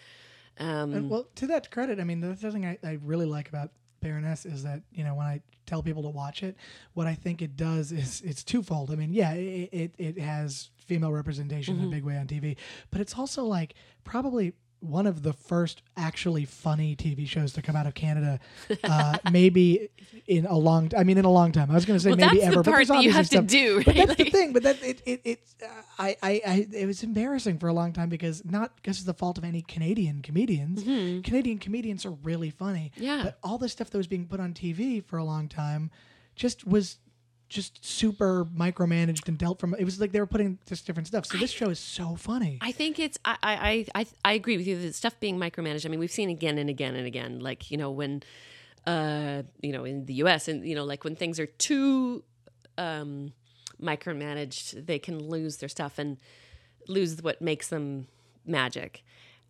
um And, well, to that credit, I mean, the other thing I, I really like about Baroness is that you know when I tell people to watch it, what I think it does is it's twofold. I mean, yeah, it it, it has female representation in a big way on TV, but it's also like probably one of the first actually funny TV shows to come out of Canada, uh, maybe in a long. I mean, in a long time. I was going to say well maybe that's ever, the but part there's that you have to stuff- do but that's the thing. But that it it, it uh, I, I I it was embarrassing for a long time because not because it's the fault of any Canadian comedians. Canadian comedians are really funny. Mm-hmm. Yeah. But all the stuff that was being put on TV for a long time, just was just super micromanaged and dealt from. It was like they were putting just different stuff. So this show is so funny. I think it's I, I I I agree with you. The stuff being micromanaged. I mean, we've seen again and again and again. Like you know when, uh, you know in the U.S. and you know like when things are too, um, micromanaged, they can lose their stuff and lose what makes them magic.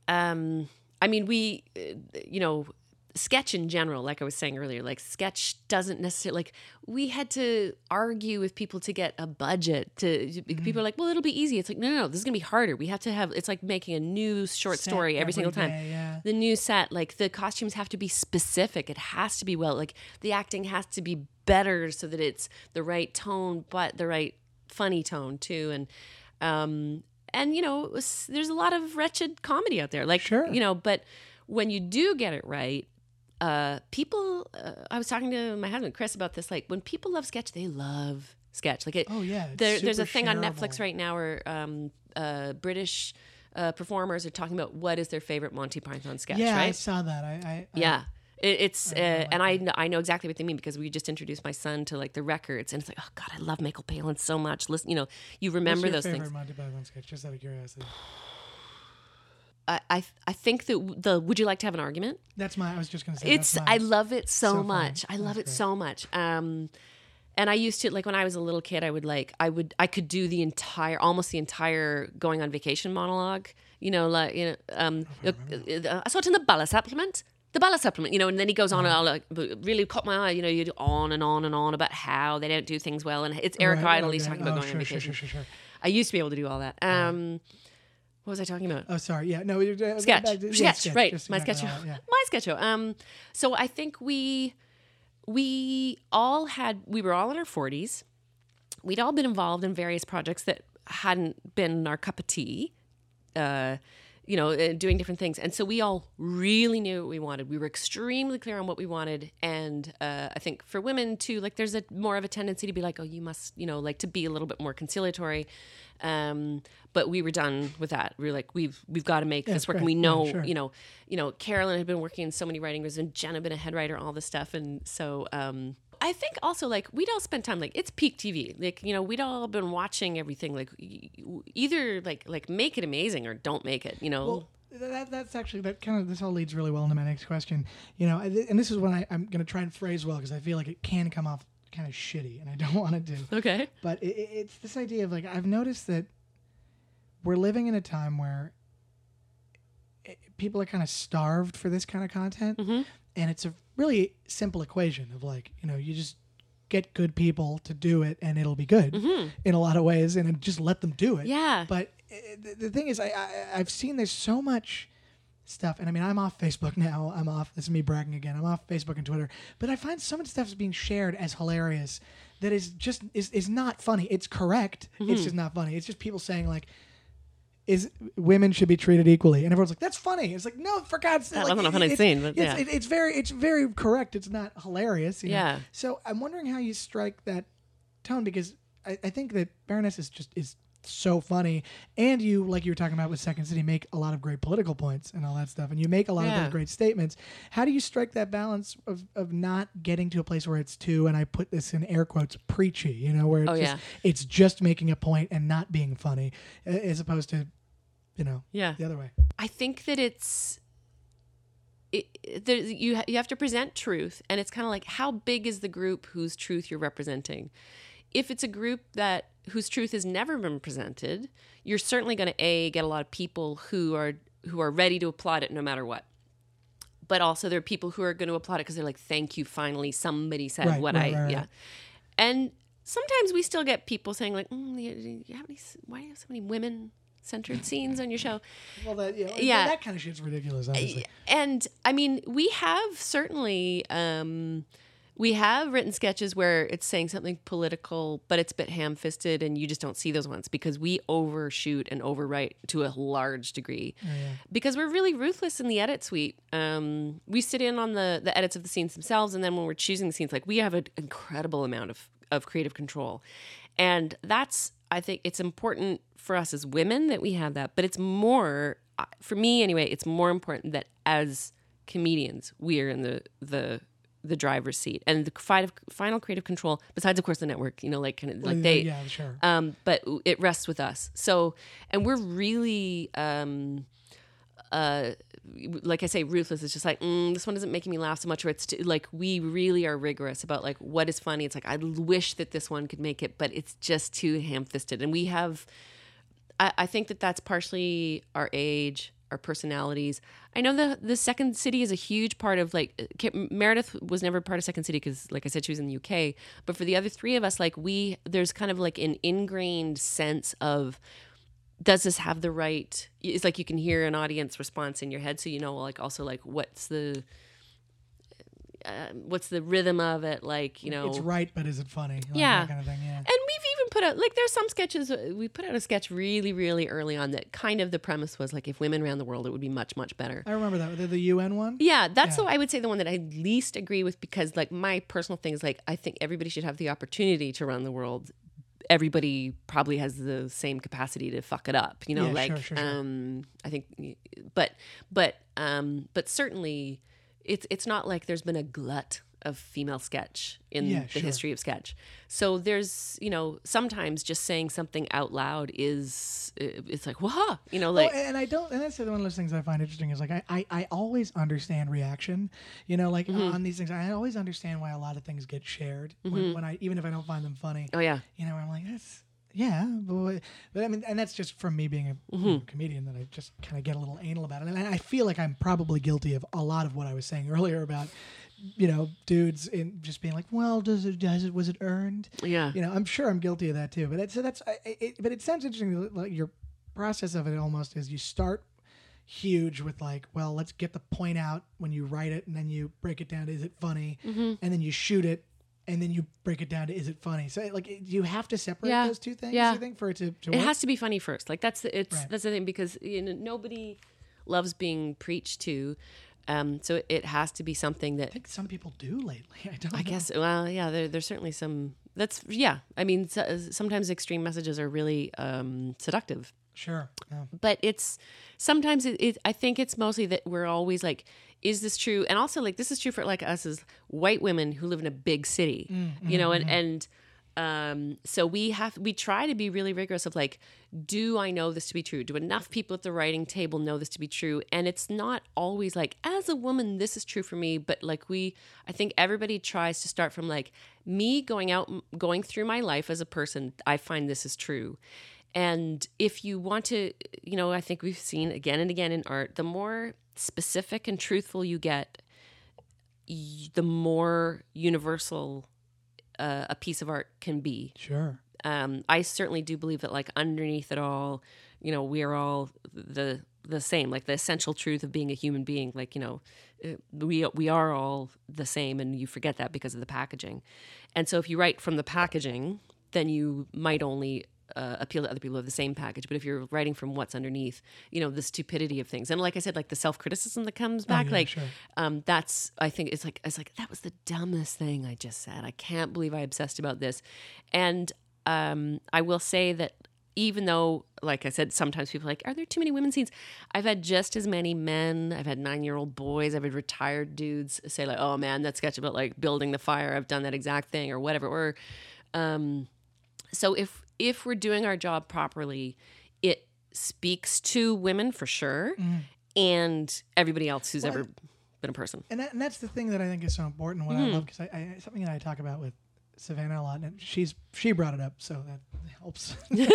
Um, I mean, we, uh, you know, sketch in general, like I was saying earlier, like sketch doesn't necessarily like we had to argue with people to get a budget. To people are like, well, it'll be easy. It's like, no, no, no, this is gonna be harder. We have to have. It's like making a new short Set story every, single time. yeah. The new set, like the costumes have to be specific. It has to be well, like the acting has to be better so that it's the right tone, but the right funny tone too. And um, and you know, it was, there's a lot of wretched comedy out there. Like Sure. you know, but when you do get it right, uh, people. Uh, I was talking to my husband Chris about this. Like when people love sketch, they love sketch. Like it. Oh yeah. There, there's a thing on. Netflix right now where um, uh, British uh, performers are talking about what is their favorite Monty Python sketch. Yeah, I saw that. I, I Yeah. It, it's uh, and I kn- I know exactly what they mean because we just introduced my son to like the records and it's like oh god I love Michael Palin so much listen you know you remember those things Monty Python sketch? Just out of curiosity. I, I I think that the would you like to have an argument? That's my. I was just gonna say. It's I love it so, So funny. much. I love That's it great. so much. Um, and I used to like when I was a little kid. I would like I would I could do the entire almost the entire going on vacation monologue. You know, like you know, um, uh, I saw it in the Bala supplement. The Bala supplement, you know, and then he goes on and I'll like really caught my eye. You know, you do on and on and on about how they don't do things well, and it's Eric Right, Idle. He's talking about Oh, going sure, on vacation. Sure, sure, sure. I used to be able to do all that. Um, what was I talking about? Oh, sorry. Yeah, no. you're- uh, sketch, back sketch, yeah, right? just My sketch, yeah. my sketch. Um, so I think we we all had we were all in our forties. We'd all been involved in various projects that hadn't been our cup of tea. Uh, you know, doing different things, and so we all really knew what we wanted. We were extremely clear on what we wanted, and uh, I think for women too, like there's a more of a tendency to be like, oh, you must, you know, like to be a little bit more conciliatory. Um, but we were done with that. We were like, we've we've got to make this work, and great. we Yeah, know, sure. you know, you know, Carolyn had been working in so many writing rooms, and Jen had been a head writer, all this stuff, and so um, I think also like we'd all spend time like it's peak TV, like you know, we'd all been watching everything, like either like like make it amazing or don't make it, you know. Well, that, that's actually that kind of this all leads really well into my next question. You know, and this is when I, I'm going to try and phrase well because I feel like it can come off kind of shitty, and I don't want to do. okay. But it, it- it's this idea of like I've noticed that we're living in a time where it, people are kind of starved for this kind of content, Mhm. and it's a really simple equation of like you know you just get good people to do it and it'll be good in a lot of ways, and just let them do it. Mm-hmm. Yeah. But uh, the, the thing is, I, I I've seen there's so much stuff, and I mean, I'm off Facebook now. I'm off. This is me bragging again. I'm off Facebook and Twitter, but I find so much stuff is being shared as hilarious that is just is is not funny. It's correct. Mm-hmm. It's just not funny. It's just people saying like. Is women should be treated equally, and everyone's like, "That's funny." It's like, no, for God's sake, That like, wasn't a it- funny it's- scene, but it's, yeah. it- it's very, it's very correct. It's not hilarious. you know? Yeah. So I'm wondering how you strike that tone because I, I think that Baroness is just is so funny, and you like you were talking about with Second City make a lot of great political points and all that stuff, and you make a lot of those great statements. How do you strike that balance of, of not getting to a place where it's too, and I put this in air quotes, preachy, you know, where it's Oh, just yeah. it's just making a point and not being funny, as opposed to, you know, Yeah. the other way. I think that it's it, it- there, you you have to present truth, and it's kind of like how big is the group whose truth you're representing. If it's a group that whose truth has never been presented, you're certainly going to a get a lot of people who are who are ready to applaud it no matter what. But also there are people who are going to applaud it because they're like, "Thank you, finally somebody said Right, what right, I right, yeah." And sometimes we still get people saying like, mm, you, you have any, "Why do you have so many women centered scenes on your show?" Well, that yeah, Yeah. that kind of shit's ridiculous. Obviously, and I mean, we have certainly um, we have written sketches where it's saying something political, but it's a bit ham-fisted, and you just don't see those ones because we overshoot and overwrite to a large degree because we're really ruthless in the edit suite. Um, we sit in on the the edits of the scenes themselves, and then when we're choosing the scenes, like we have an incredible amount of of creative control, and that's I think it's important for us as women that we have that, but it's more uh, for me anyway. It's more important that as comedians we are in the the the driver's seat and the fi- final creative control besides of course the network you know like kind of like yeah, they yeah, sure. um, but it rests with us. So, and we're really, um, uh, like I say, ruthless. It's just like mm, this one isn't making me laugh so much, or it's t- like we really are rigorous about like what is funny. It's like I wish that this one could make it, but it's just too ham-fisted. And we have, I, I think that that's partially our age, our personalities. I know the the Second City is a huge part of like K- Meredith was never part of Second City because, like I said, she was in the UK. But for the other three of us, like we, there's kind of like an ingrained sense of does this have the right it's like you can hear an audience response in your head so you know like also like what's the uh, what's the rhythm of it like you know it's right, but is it funny? Like Yeah. that kind of thing. Yeah. and we've even put out like there's some sketches uh, we put out a sketch really really early on that kind of the premise was like if women ran the world it would be much much better I remember that the, the UN one. yeah that's Yeah. the I would say the one that I least agree with because like my personal thing is like I think everybody should have the opportunity to run the world everybody probably has the same capacity to fuck it up you know Yeah, like sure, sure, sure. um I think but but um but certainly it's it's not like there's been a glut of female sketch in Yeah, the sure. history of sketch. So there's, you know, sometimes just saying something out loud is it's like, "Wah!" You know, like oh, and I don't, and that's one of those things I find interesting is like I, I, I always understand reaction, you know, like Mm-hmm. on these things. I always understand why a lot of things get shared when, when I, even if I don't find them funny, oh yeah. you know, I'm like, that's, yeah, but, but I mean, and that's just from me being a Mm-hmm. comedian that I just kind of get a little anal about it. And I feel like I'm probably guilty of a lot of what I was saying earlier about, you know, dudes in just being like, well, does it, does it, was it earned? Yeah. you know i'm sure i'm guilty of that too but it's, so that's I- I- it, but it sounds interesting like your process of it almost is you start huge with like well let's get the point out when you write it and then you break it down is it funny Mm-hmm. and then you shoot it and then you break it down to is it funny so like you have to separate Yeah. those two things Yeah. i think for it to, to It work has to be funny first. Like that's the it's Right. that's the thing because you know nobody loves being preached to. Um, so it has to be something that i think some people do lately i don't I know. guess. Well, yeah, there, there's certainly some. That's yeah. I mean, so, sometimes extreme messages are really um, seductive, sure yeah. but it's sometimes it, it. I think it's mostly that we're always like, is this true? And also like this is true for like us as white women who live in a big city, mm, mm, you know, and mm-hmm. and um so we have we try to be really rigorous of like do i know this to be true? Do enough people at the writing table know this to be true? And it's not always like as a woman this is true for me but like we i think everybody tries to start from like me going out going through my life as a person i find this is true and if you want to you know i think we've seen again and again in art the more specific and truthful you get the more universal uh, a piece of art can be sure um, I certainly do believe that like underneath it all, you know, we are all the the same. Like the essential truth of being a human being. Like you know, uh, we we are all the same, and you forget that because of the packaging. And so if you write from the packaging, then you might only. Uh, appeal to other people who have the same package, but if you're writing from what's underneath, you know the stupidity of things, and like I said, like the self criticism that comes back, Oh, yeah, like sure. um, that's I think it's like it's like that was the dumbest thing I just said. I can't believe I obsessed about this, and um, I will say that even though, like I said, sometimes people are like, are there too many women scenes? I've had just as many men. I've had nine year old boys. I've had retired dudes say like, oh man, that sketch about like building the fire. I've done that exact thing or whatever. Or um, so if if we're doing our job properly, it speaks to women for sure, and everybody else who's ever been a person. and, that, and that's the thing that I think is so important. What Mm-hmm. I love because I, I something that I talk about with Savannah a lot, and she's she brought it up, so that helps.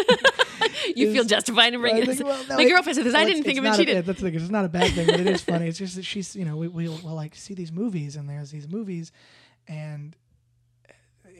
You feel justified in bringing think, this. well, no, My it- girlfriend said this. I well, didn't think of it. She did. That's the thing. It's not a bad thing, but it is funny. It's just that she's, you know, we, we'll, we'll like see these movies and there's these movies and,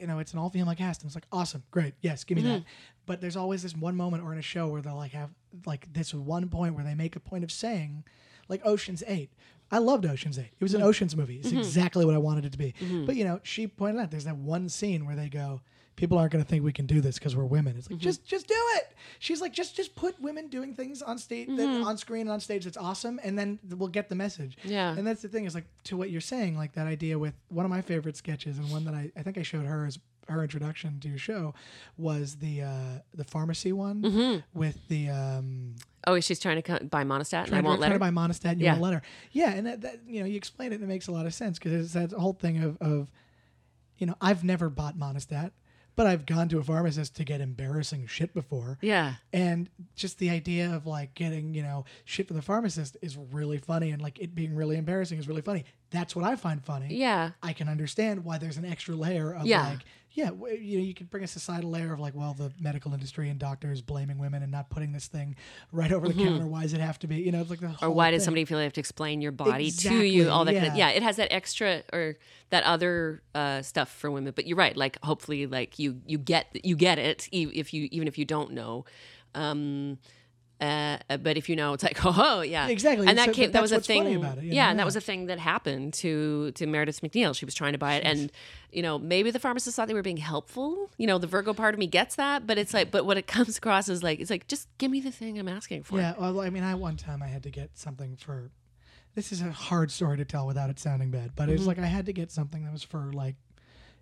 you know, it's an all female cast and it's like, awesome, great, yes, give me Mm-hmm. that. But there's always this one moment or in a show where they'll like have like this one point where they make a point of saying, like Ocean's Eight. I loved Ocean's Eight. It was an Mm-hmm. Ocean's movie. It's exactly what I wanted it to be. But you know, she pointed out there's that one scene where they go, "People aren't going to think we can do this because we're women." It's like Mm-hmm. just just do it. She's like, just just put women doing things on stage, that, on screen and on stage. That's awesome, and then we'll get the message. Yeah. And that's the thing is like to what you're saying, like that idea with one of my favorite sketches and one that I, I think I showed her as her introduction to your show was the uh, the pharmacy one with the um, Oh, she's trying to co- buy Monistat, and I won't let her. trying to buy Monistat and you Yeah. won't let her. Yeah, and that, that you know you explain it and it makes a lot of sense because it's that whole thing of, of you know I've never bought Monistat, but I've gone to a pharmacist to get embarrassing shit before. yeah, And just the idea of like getting, you know, shit from the pharmacist is really funny and like it being really embarrassing is really funny. That's what I find funny. yeah, I can understand why there's an extra layer of Yeah. like, yeah, you know, you can bring a societal layer of like, well, the medical industry and doctors blaming women and not putting this thing right over the counter. Why does it have to be? You know, it's like the Mm-hmm. or why does somebody feel they have to explain your body to you? All that, kind of, yeah. yeah. It has that extra or that other uh, stuff for women. But you're right. Like, hopefully, like you you get you get it if you even if you don't know. Um, uh, but if you know, it's like, oh, oh yeah, Exactly. And that but came, that was a thing. about it, yeah, know? and that was a thing that happened to to Meredith MacNeill. She was trying to buy it, and you know, maybe the pharmacist thought they were being helpful. You know, the Virgo part of me gets that, but it's like, but what it comes across is like, it's like, just give me the thing I'm asking for. Yeah, well, I mean, I one time I had to get something for. This is a hard story to tell without it sounding bad, but Mm-hmm. it's like I had to get something that was for like,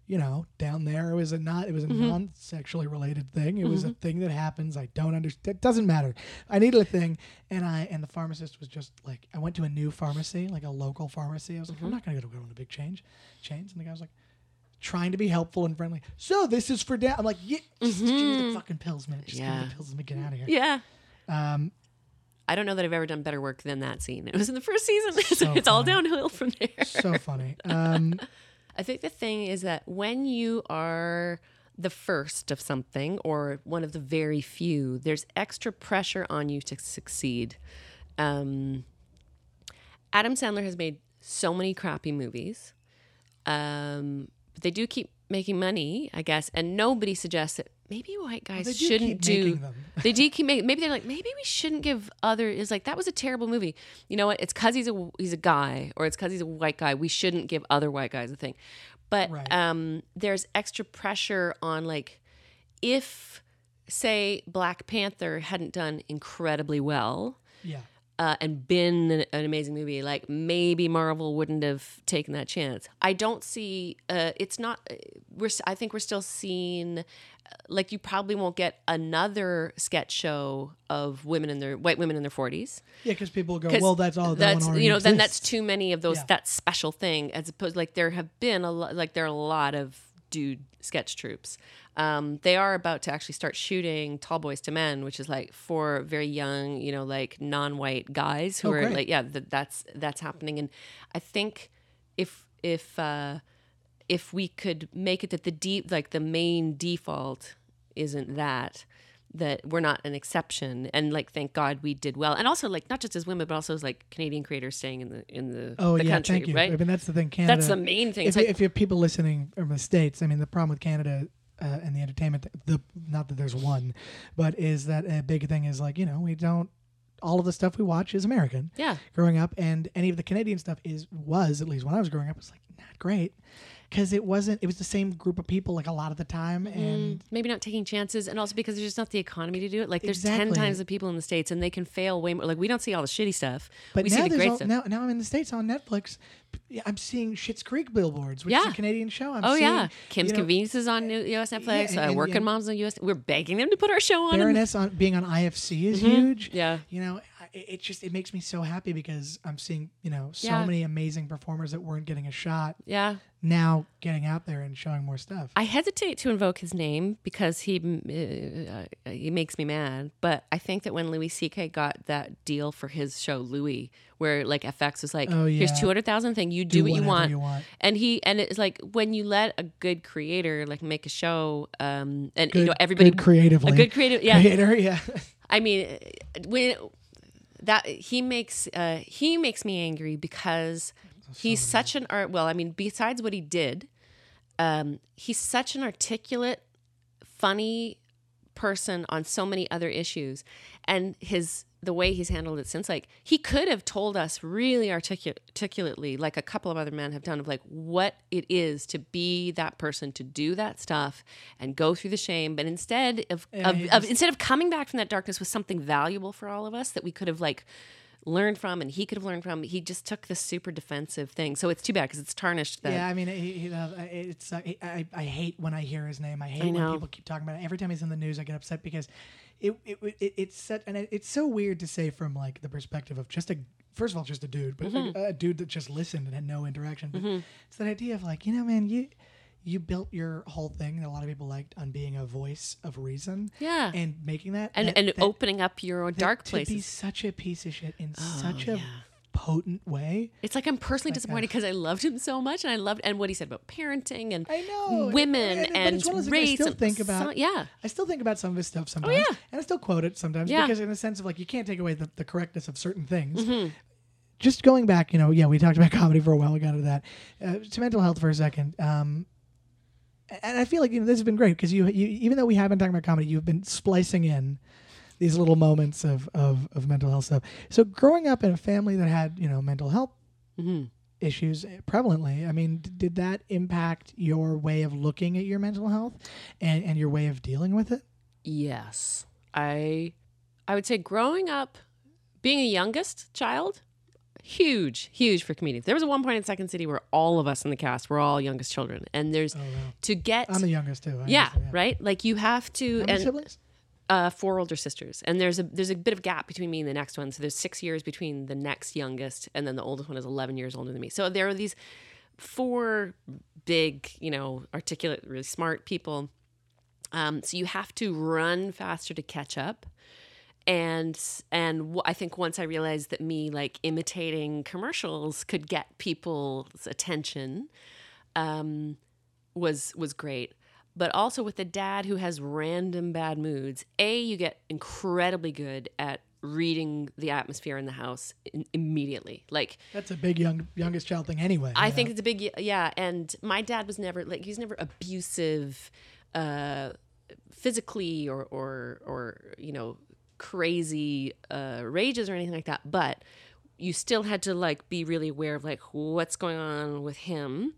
you know, down there it was a not it was a Mm-hmm. non-sexually related thing. It was a thing that happens. I don't understand. It doesn't matter. I needed a thing, and I and the pharmacist was just like, I went to a new pharmacy, like a local pharmacy. I was like, Mm-hmm. I'm not gonna go to one of the big change chains, and the guy was like. Trying to be helpful and friendly. So this is for dad. I'm like, yeah, just give me the fucking pills, man. Just give me Mm-hmm. Yeah. the pills. and get out of here. Yeah. Um, I don't know that I've ever done better work than that scene. It was in the first season. So it's all downhill from there. so funny. Um, I think the thing is that when you are the first of something or one of the very few, there's extra pressure on you to succeed. Um, Adam Sandler has made so many crappy movies. Um, but they do keep making money, I guess, and nobody suggests that maybe white guys do shouldn't do. they do keep making. Maybe they're like, maybe we shouldn't give other. Is like that was a terrible movie. You know what? It's because he's a he's a guy, or it's because he's a white guy. We shouldn't give other white guys a thing. But Right. um, there's extra pressure on like if say Black Panther hadn't done incredibly well yeah. Uh, and been an, an amazing movie, like maybe Marvel wouldn't have taken that chance. I don't see. Uh, it's not. uh, We're. I think we're still seeing. uh, Like you probably won't get another sketch show of women in their white women in their forties. Yeah, because people go, well, that's all. That That's you know then that's too many of those Yeah. that special thing as opposed like there have been a lot like there are a lot of dude sketch troupes. Um, they are about to actually start shooting Tall Boys to Men, which is like for very young, you know, like non-white guys who Oh, are great. like, yeah, th- that's that's happening. And I think if if uh, if we could make it that the deep like the main default isn't that that we're not an exception and like thank god we did well and also like not just as women but also as like canadian creators staying in the in the, Oh the yeah, country thank you. right I mean, that's the thing. Canada. that's the main thing If, you- like if you have people listening from the states, I mean, the problem with Canada uh, and the entertainment, the not that there's one, but is that a big thing is like you know we don't. All of the stuff we watch is American. yeah Growing up, and any of the Canadian stuff is was at least when I was growing up, was like not great because it wasn't. It was the same group of people like a lot of the time, and maybe not taking chances and also because there's just not the economy to do it like there's 10 times the people in the states and they can fail way more like we don't see all the shitty stuff But we now see the great all, stuff now now I'm in the states on Netflix. i'm seeing Schitt's Creek billboards, which is a Canadian show. I'm Oh seeing, yeah, Kim's you know, Convenience is on new- U.S. Netflix. and- uh, and- Working and- Moms on U.S. We're begging them to put our show on. Baroness on being on IFC is huge. Mm-hmm. Yeah. you know, it, it just it makes me so happy because I'm seeing you know so Yeah. many amazing performers that weren't getting a shot yeah, now getting out there and showing more stuff. I hesitate to invoke his name because he uh, he makes me mad. But I think that when Louis C.K. got that deal for his show Louie, where like FX was like, Oh, "Here's yeah. two hundred thousand thing, you do, what you want. you want. and he and it's like when you let a good creator like make a show, um, and Good, you know everybody creatively, a good creative, yeah, creator, yeah. I mean, when that he makes uh, he makes me angry because he's such an art. Well, I mean, besides what he did, um, he's such an articulate, funny person on so many other issues, and his the way he's handled it since like he could have told us really articu- articulately like a couple of other men have done of like what it is to be that person to do that stuff and go through the shame but instead of, of, of instead of coming back from that darkness with something valuable for all of us that we could have like learned from and he could have learned from he just took this super defensive thing so it's too bad because it's tarnished that Yeah, I mean, he, he, uh, it's uh, I, I I hate when I hear his name. I hate I when people keep talking about it. Every time he's in the news, I get upset because it it, it it's such and it, it's so weird to say from like the perspective of just a first of all just a dude, but Mm-hmm. a, a dude that just listened and had no interaction. But it's that idea of like you know, man, you you built your whole thing that a lot of people liked on being a voice of reason. Yeah. and making that and that- and that- opening up your dark to be such a piece of shit in Oh, such a yeah. potent way. It's like I'm personally disappointed because I loved him so much, and I loved and what he said about parenting and I know women and, and, of those things I still and think about. so- yeah, I still think about some of his stuff sometimes. Oh, yeah. And I still quote it sometimes Yeah. because, in a sense of like, you can't take away the, the correctness of certain things. Mm-hmm. Just going back, you know, yeah, we talked about comedy for a while. We got into that. Uh, to mental health for a second. Um, and I feel like you know this has been great because you, you, even though we have been talking about comedy, you've been splicing in these little moments of, of, of mental health stuff. So growing up in a family that had, you know, mental health hmm issues prevalently. I mean, d- did that impact your way of looking at your mental health and, and your way of dealing with it? yes. I I would say growing up, being a youngest child, huge, huge for comedians. There was a one point in Second City where all of us in the cast were all youngest children, and there's Oh, wow. to get I'm the youngest too. I yeah, right. Like you have to How and siblings? uh, four older sisters, and there's a there's a bit of gap between me and the next one. So there's six years between the next youngest, and then the oldest one is 11 years older than me. So there are these four big, you know, articulate, really smart people. Um, so you have to run faster to catch up. And and w- I think once I realized that me like imitating commercials could get people's attention, um, was was great. But also with a dad who has random bad moods, a you get incredibly good at reading the atmosphere in the house in, immediately. Like That's a big young youngest child thing anyway. I you think it's a big yeah. And my dad was never like he's never abusive, uh, physically or or or you know crazy uh, rages or anything like that. But you still had to like be really aware of like what's going on with him.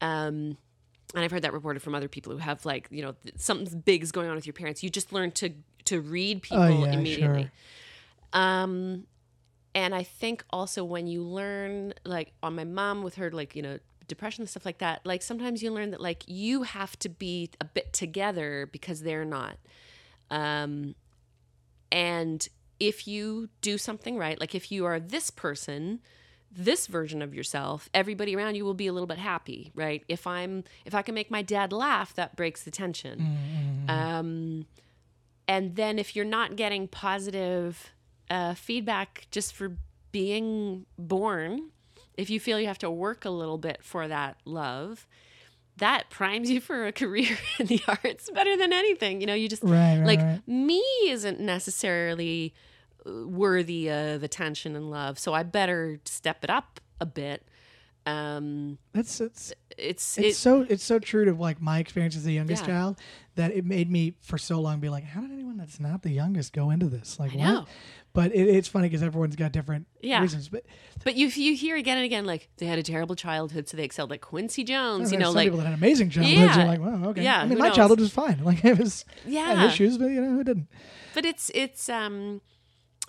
Um, and I've heard that reported from other people who have like you know th- something big is going on with your parents. You just learn to to read people Oh, yeah, immediately. sure. Um, and I think also when you learn, like on my mom with her, like, you know, depression and stuff like that, like sometimes you learn that like you have to be a bit together because they're not. Um, and if you do something right, like if you are this person, this version of yourself, everybody around you will be a little bit happy, right? If I'm, if I can make my dad laugh, that breaks the tension. Um, and then if you're not getting positive uh, feedback just for being born, if you feel you have to work a little bit for that love, that primes you for a career in the arts better than anything. You know, you just Right, right, like right. me isn't necessarily uh, worthy of attention and love, so I better step it up a bit. Um, That's it's it's it's it, so it's so true to like my experience as the youngest Yeah. child that it made me for so long be like, how did anyone that's not the youngest go into this? Like, what? But it, it's funny because everyone's got different Yeah. reasons. But But you you hear again and again like they had a terrible childhood, so they excelled. Like Quincy Jones, you know, some like people that had amazing childhoods. Yeah. You're like, wow, okay. Yeah, I mean, my knows? childhood was fine. Like it was had yeah. issues, but you know, who didn't? But it's it's um,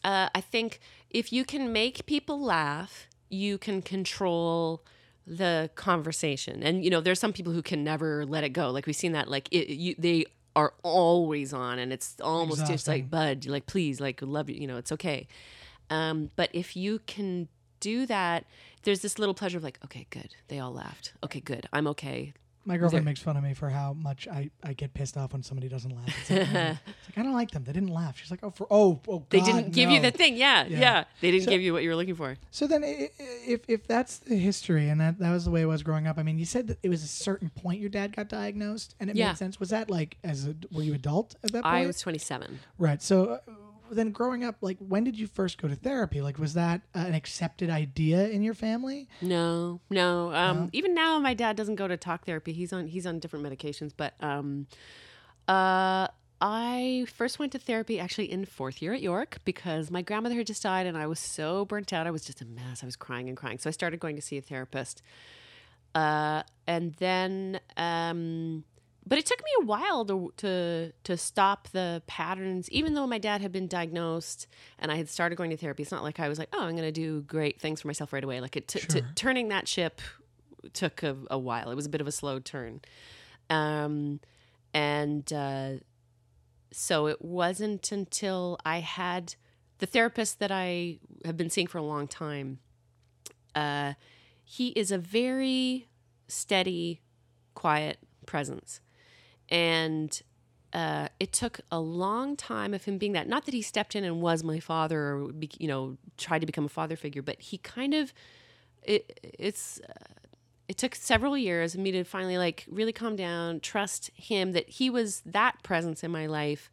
uh, I think if you can make people laugh, you can control the conversation. And you know, there's some people who can never let it go. Like we've seen that. Like it, you, they are always on, and it's almost just like Bud, like please, like love you. You know, it's okay. Um, but if you can do that, there's this little pleasure of like, okay, good. They all laughed. Okay, good. I'm okay. My girlfriend makes fun of me for how much I, I get pissed off when somebody doesn't laugh. It's like, it's like, I don't like them. They didn't laugh. She's like, oh, for oh, oh, They didn't give you the thing. Yeah, Yeah. yeah. They didn't So- give you what you were looking for. So then, if if that's the history and that, that was the way it was growing up, I mean, you said that it was a certain point your dad got diagnosed, and it Yeah. made sense. Was that like as a were you adult at that point? I was 27. right. So uh, then, growing up, like when did you first go to therapy? Like, was that uh, an accepted idea in your family? No, no. Um, No? Even now, my dad doesn't go to talk therapy. He's on he's on different medications. But um, uh, I first went to therapy actually in fourth year at York because my grandmother had just died, and I was so burnt out. I was just a mess. I was crying and crying. So I started going to see a therapist. Uh, and then, um, but it took me a while to to to stop the patterns. Even though my dad had been diagnosed and I had started going to therapy, it's not like I was like, oh, I'm going to do great things for myself right away. Like it, t- t- turning that ship took a, a while. It was a bit of a slow turn, um, and uh, so it wasn't until I had the therapist that I have been seeing for a long time. Uh, he is a very steady, quiet presence. And uh, it took a long time of him being that. Not that he stepped in and was my father or, be, you know, tried to become a father figure, but he kind of, it, it's, uh, it took several years of me to finally like really calm down, trust him that he was that presence in my life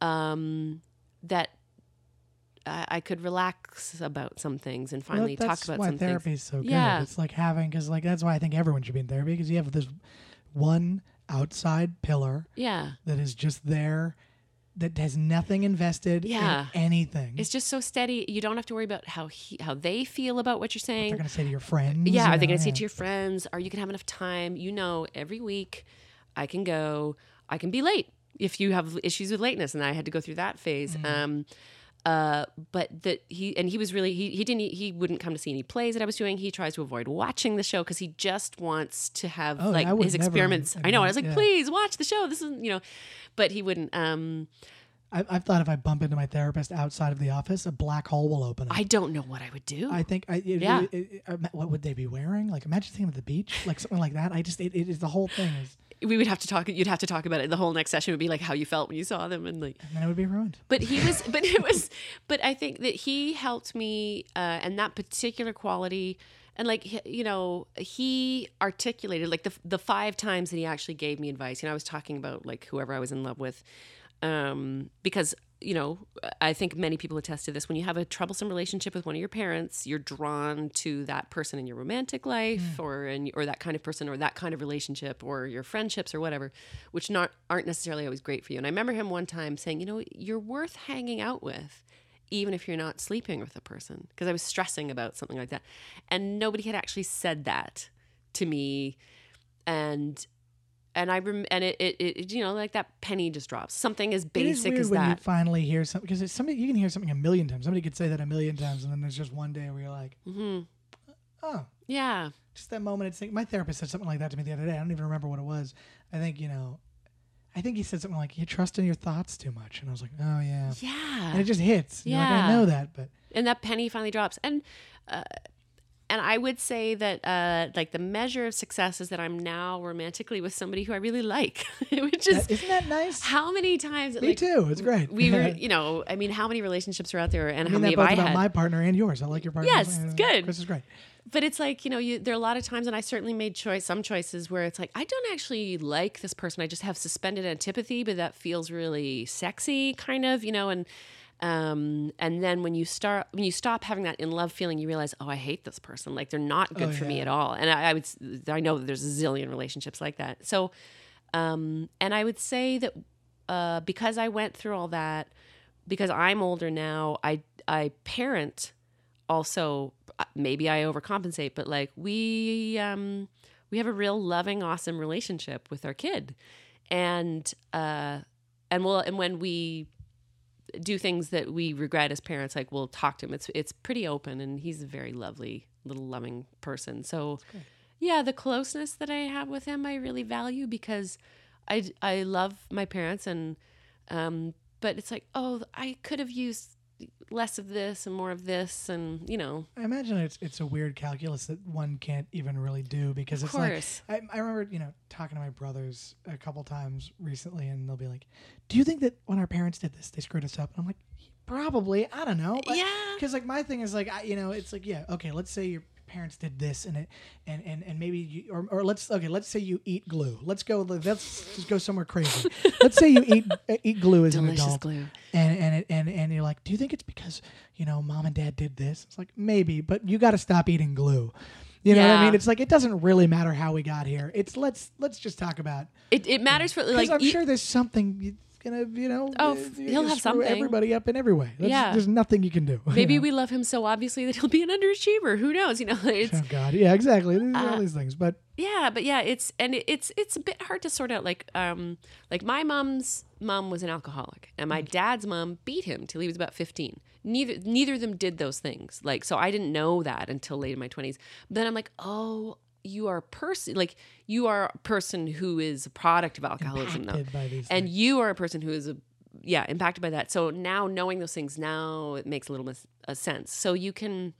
um, that I, I could relax about some things and finally that's talk about why some things. therapy is so good. Yeah. It's like having because like that's why I think everyone should be in therapy because you have this one outside pillar Yeah. that is just there that has nothing invested Yeah. in anything. It's just so steady. You don't have to worry about how he, how they feel about what you're saying. they're going to say to your friends. Yeah, you are they going know, to say to your friends? Are you going to have enough time? You know, every week I can go. I can be late if you have issues with lateness, and I had to go through that phase. Mm-hmm. Um, uh, but that he and he was really he he didn't he wouldn't come to see any plays that I was doing. He tries to avoid watching the show because he just wants to have Oh, like his experiments. I know. I was like, yeah. please watch the show. This is you know, but he wouldn't. Um, I, I've thought if I bump into my therapist outside of the office, a black hole will open. Up. I don't know what I would do. I think I, it, Yeah. it- it- uh, what would they be wearing? Like imagine seeing them at the beach, like something like that. I just it is the whole thing is, we would have to talk. You'd have to talk about it. The whole next session would be like how you felt when you saw them and like. and then it would be ruined. but he was but it was but i think that he helped me uh, and that particular quality and like you know he articulated like the the five times that he actually gave me advice you know i was talking about like whoever i was in love with um because you know i think many people attest to this. When you have a troublesome relationship with one of your parents you're drawn to that person in your romantic life mm. or in or that kind of person or that kind of relationship or your friendships or whatever which not aren't necessarily always great for you. And i remember him one time saying you know you're worth hanging out with even if you're not sleeping with a person. Because i was stressing about something like that. And nobody had actually said that to me. And and I rem- and it, it, it you know like that penny just drops something as it is basic weird as when you finally hear something because somebody you can hear something a million times. Somebody could say that a million times, and then there's just one day where you're like, mm-hmm. oh, yeah just that moment. It's like, my therapist said something like that to me the other day. I don't even remember what it was. I think you know, I think he said something like, "You trust in your thoughts too much," and I was like, oh yeah, yeah." and it just hits. You're like, I know that, but and that penny finally drops and uh, and I would say that uh, like the measure of success is that I'm now romantically with somebody who I really like, which is that, isn't that nice? how many times Me like too. It's great. we were you know I mean how many relationships are out there and I how many that both about had my partner and yours. I like your partner. Yes, Uh, good. Chris is great. but it's like you know you, there are a lot of times and i certainly made choice some choices where it's like i don't actually like this person i just have suspended antipathy but that feels really sexy kind of you know and um and then when you start when you stop having that in love feeling you realize oh i hate this person. Like they're not good Oh, for me at all. And I, I would I know that there's a zillion relationships like that. So um and i would say that uh because i went through all that because i'm older now i i parent also uh, maybe I overcompensate, but like we um we have a real loving, awesome relationship with our kid. And uh and we'll and when we do things that we regret as parents, like we'll talk to him. It's it's pretty open and he's a very lovely, little loving person. So yeah, the closeness that I have with him I really value because I I love my parents and um but it's like, oh, I could have used less of this and more of this and you know I imagine it's it's a weird calculus that one can't even really do because Of it's like course. I, I remember you know talking to my brothers a couple times recently and they'll be like, "Do you think that when our parents did this, they screwed us up?" And I'm like, "Probably. I don't know." Yeah. Because like my thing is like I, you know it's like yeah okay let's say your parents did this and it and and and maybe you or, or let's okay let's say you eat glue let's go let's just go somewhere crazy let's say you eat uh, eat glue as an delicious adult glue and and it, and and you're like, do you think it's because you know mom and dad did this? It's like maybe, but you got to stop eating glue. You know what I mean? It's like it doesn't really matter how we got here. It's let's let's just talk about it, it matters for like I'm sure there's something gonna you know. Oh, uh, he'll have something. Everybody up in every way. That's- Yeah. there's nothing you can do. you maybe know? we love him so obviously that he'll be an underachiever who knows you know it's Oh God, yeah, exactly. There's all Uh, these things, but yeah but yeah it's and it, it's it's a bit hard to sort out like um like my mom's mom was an alcoholic and my dad's mom beat him till he was about 15 neither neither of them did those things like so i didn't know that until late in my 20s then i'm like oh you are a person like you are a person who is a product of alcoholism impacted these and things. you are a person who is a yeah impacted by that. So now knowing those things now it makes a little mis- a sense. So you can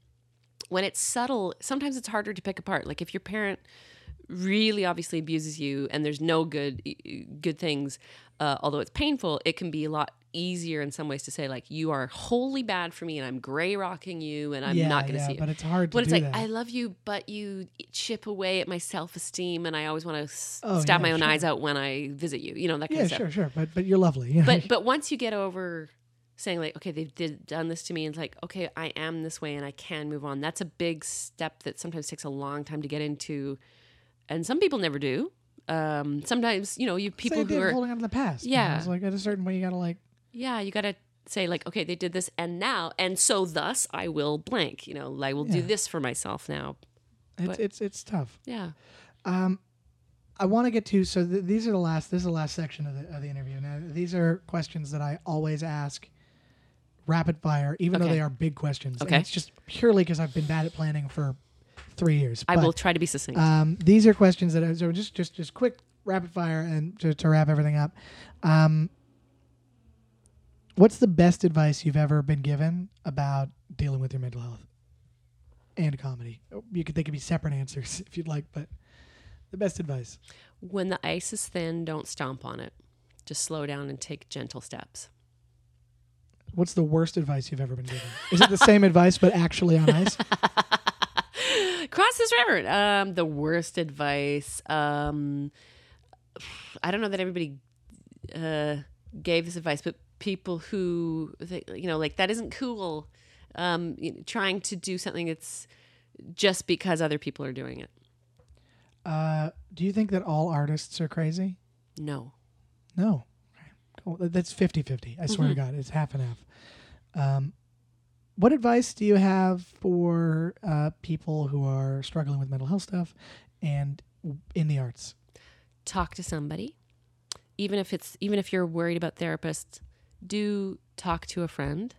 when it's subtle sometimes it's harder to pick apart. Like if your parent really obviously abuses you and there's no good good things uh, although it's painful it can be a lot easier in some ways to say like you are wholly bad for me and i'm gray rocking you and i'm yeah, not going to yeah, see you but it's hard to when it's like that. I love you, but you chip away at my self esteem, and I always want to s- Oh, stab yeah, my own sure. eyes out when I visit you. You know that kind yeah, of stuff Yeah, sure, sure, but but you're lovely. But but once you get over saying like okay they've did, done this to me and it's like okay i am this way and i can move on that's a big step that sometimes takes a long time to get into and some people never do um sometimes you know you people who are holding on to the past. you know, Yeah. it's like at a certain point you gotta like yeah you gotta say like okay they did this and now and so thus i will blank you know i will do this for myself now it's But- it's it's tough. yeah Um, I want to get to so th- these are the last. This is the last section of the of the interview. Now these are questions that I always ask rapid fire, even though they are big questions. And Okay. it's just purely because I've been bad at planning for three years. I But, will try to be succinct. Um, these are questions that I, so just just just quick rapid fire and to, to wrap everything up. Um, what's the best advice you've ever been given about dealing with your mental health and comedy? You could they could be separate answers if you'd like, but the best advice. when the ice is thin, don't stomp on it. Just slow down and take gentle steps. What's the worst advice you've ever been given? Is it the same advice but actually on ice? Cross this river. Um, the worst advice. Um, I don't know that everybody uh, gave this advice, but people who you know, like that isn't cool. Um, you know, trying to do something that's just because other people are doing it. Uh, do you think that all artists are crazy? No. No. Cool. That's 50 50. I swear to Mhm. God, it's half and half. Um, what advice do you have for uh, people who are struggling with mental health stuff and in the arts? talk to somebody even if it's even if you're worried about therapists do talk to a friend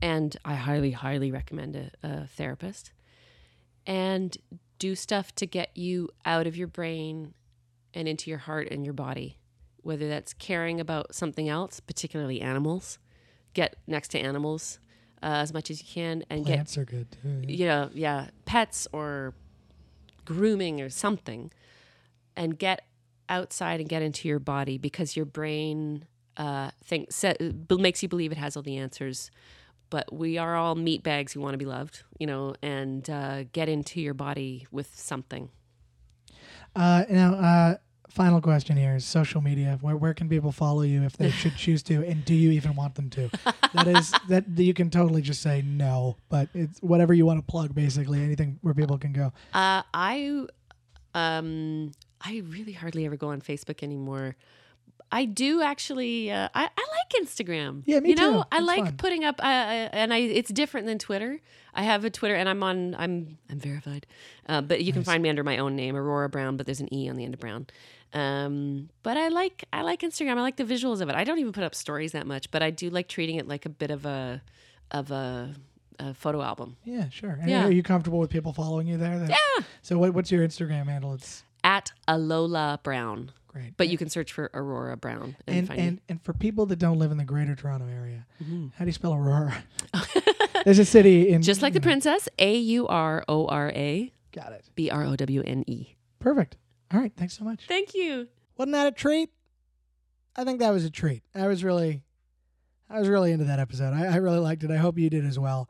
and i highly highly recommend a, a therapist and do stuff to get you out of your brain and into your heart and your body whether that's caring about something else particularly animals get next to animals uh, as much as you can and get Plants are good too. yeah. you know, yeah, pets or grooming or something, and get outside and get into your body because your brain uh, thinks sa- makes you believe it has all the answers. But we are all meat bags who want to be loved, you know, and uh, get into your body with something. Uh, now, uh, final question here is social media. Where, where can people follow you if they should choose to? And do you even want them to? That is, that you can totally just say no, but it's whatever you want to plug, basically. Anything where people can go. Uh, I, um, I really hardly ever go on Facebook anymore. I do actually. Uh, I, I like Instagram. Yeah, me you know, too. I It's like fun. putting up, uh, uh, and I. It's different than Twitter. I have a Twitter, and I'm on. I'm I'm verified, uh, but you can find me under my own name, Aurora Browne. But there's an e on the end of Brown. Um, but I like I like Instagram. I like the visuals of it. I don't even put up stories that much, but I do like treating it like a bit of a of a, a photo album. Yeah, sure. And Yeah. Are you comfortable with people following you there? Yeah. So what, what's your Instagram handle? It's At Aurora Browne. great. But you can search for Aurora Browne and, and find and, and for people that don't live in the Greater Toronto area, me. how do you spell Aurora? There's a city in Just like the princess, A U R O R A Got it. B R O W N E. Perfect. All right. Thanks so much. Thank you. Wasn't that a treat? I think that was a treat. I was really, I was really into that episode. I, I really liked it. I hope you did as well.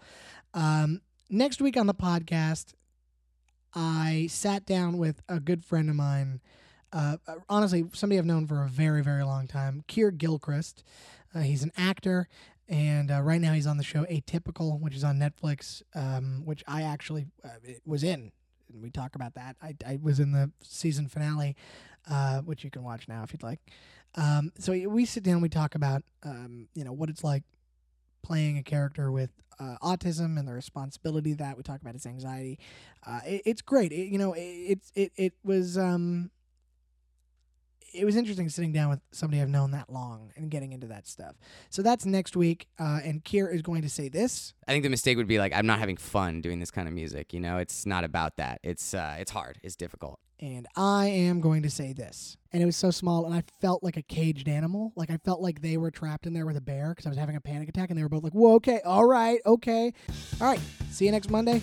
Um, next week on the podcast, I sat down with a good friend of mine. Uh, honestly, somebody I've known for a very, very long time, Keir Gilchrist. Uh, he's an actor, and uh, right now he's on the show Atypical, which is on Netflix, um, which I actually uh, was in. And we talk about that. I, I was in the season finale, uh, which you can watch now if you'd like. Um, so we sit down, we talk about, um, you know, what it's like playing a character with uh, autism and the responsibility that. We talk about his anxiety. Uh, it, it's great. It, you know, it, it's it it was um, it was interesting sitting down with somebody I've known that long and getting into that stuff. So that's next week. Uh, and Keir is going to say this. I think the mistake would be like I'm not having fun doing this kind of music. You know, it's not about that. It's uh, it's hard. It's difficult. And I am going to say this. And it was so small, and I felt like a caged animal. Like I felt like they were trapped in there with a bear because I was having a panic attack, and they were both like, "Whoa, okay, all right, okay, all right." See you next Monday.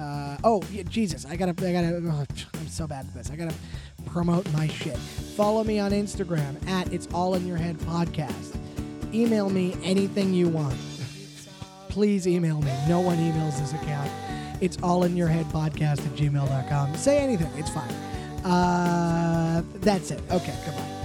Uh, oh, yeah, Jesus, I gotta, I gotta. Oh, I'm so bad at this. I gotta promote my shit. Follow me on Instagram at It's All in Your Head Podcast. Email me anything you want. Please email me. No one emails this account. It's all in your head podcast at gmail.com. Say anything. It's fine. Uh, that's it. Okay, goodbye.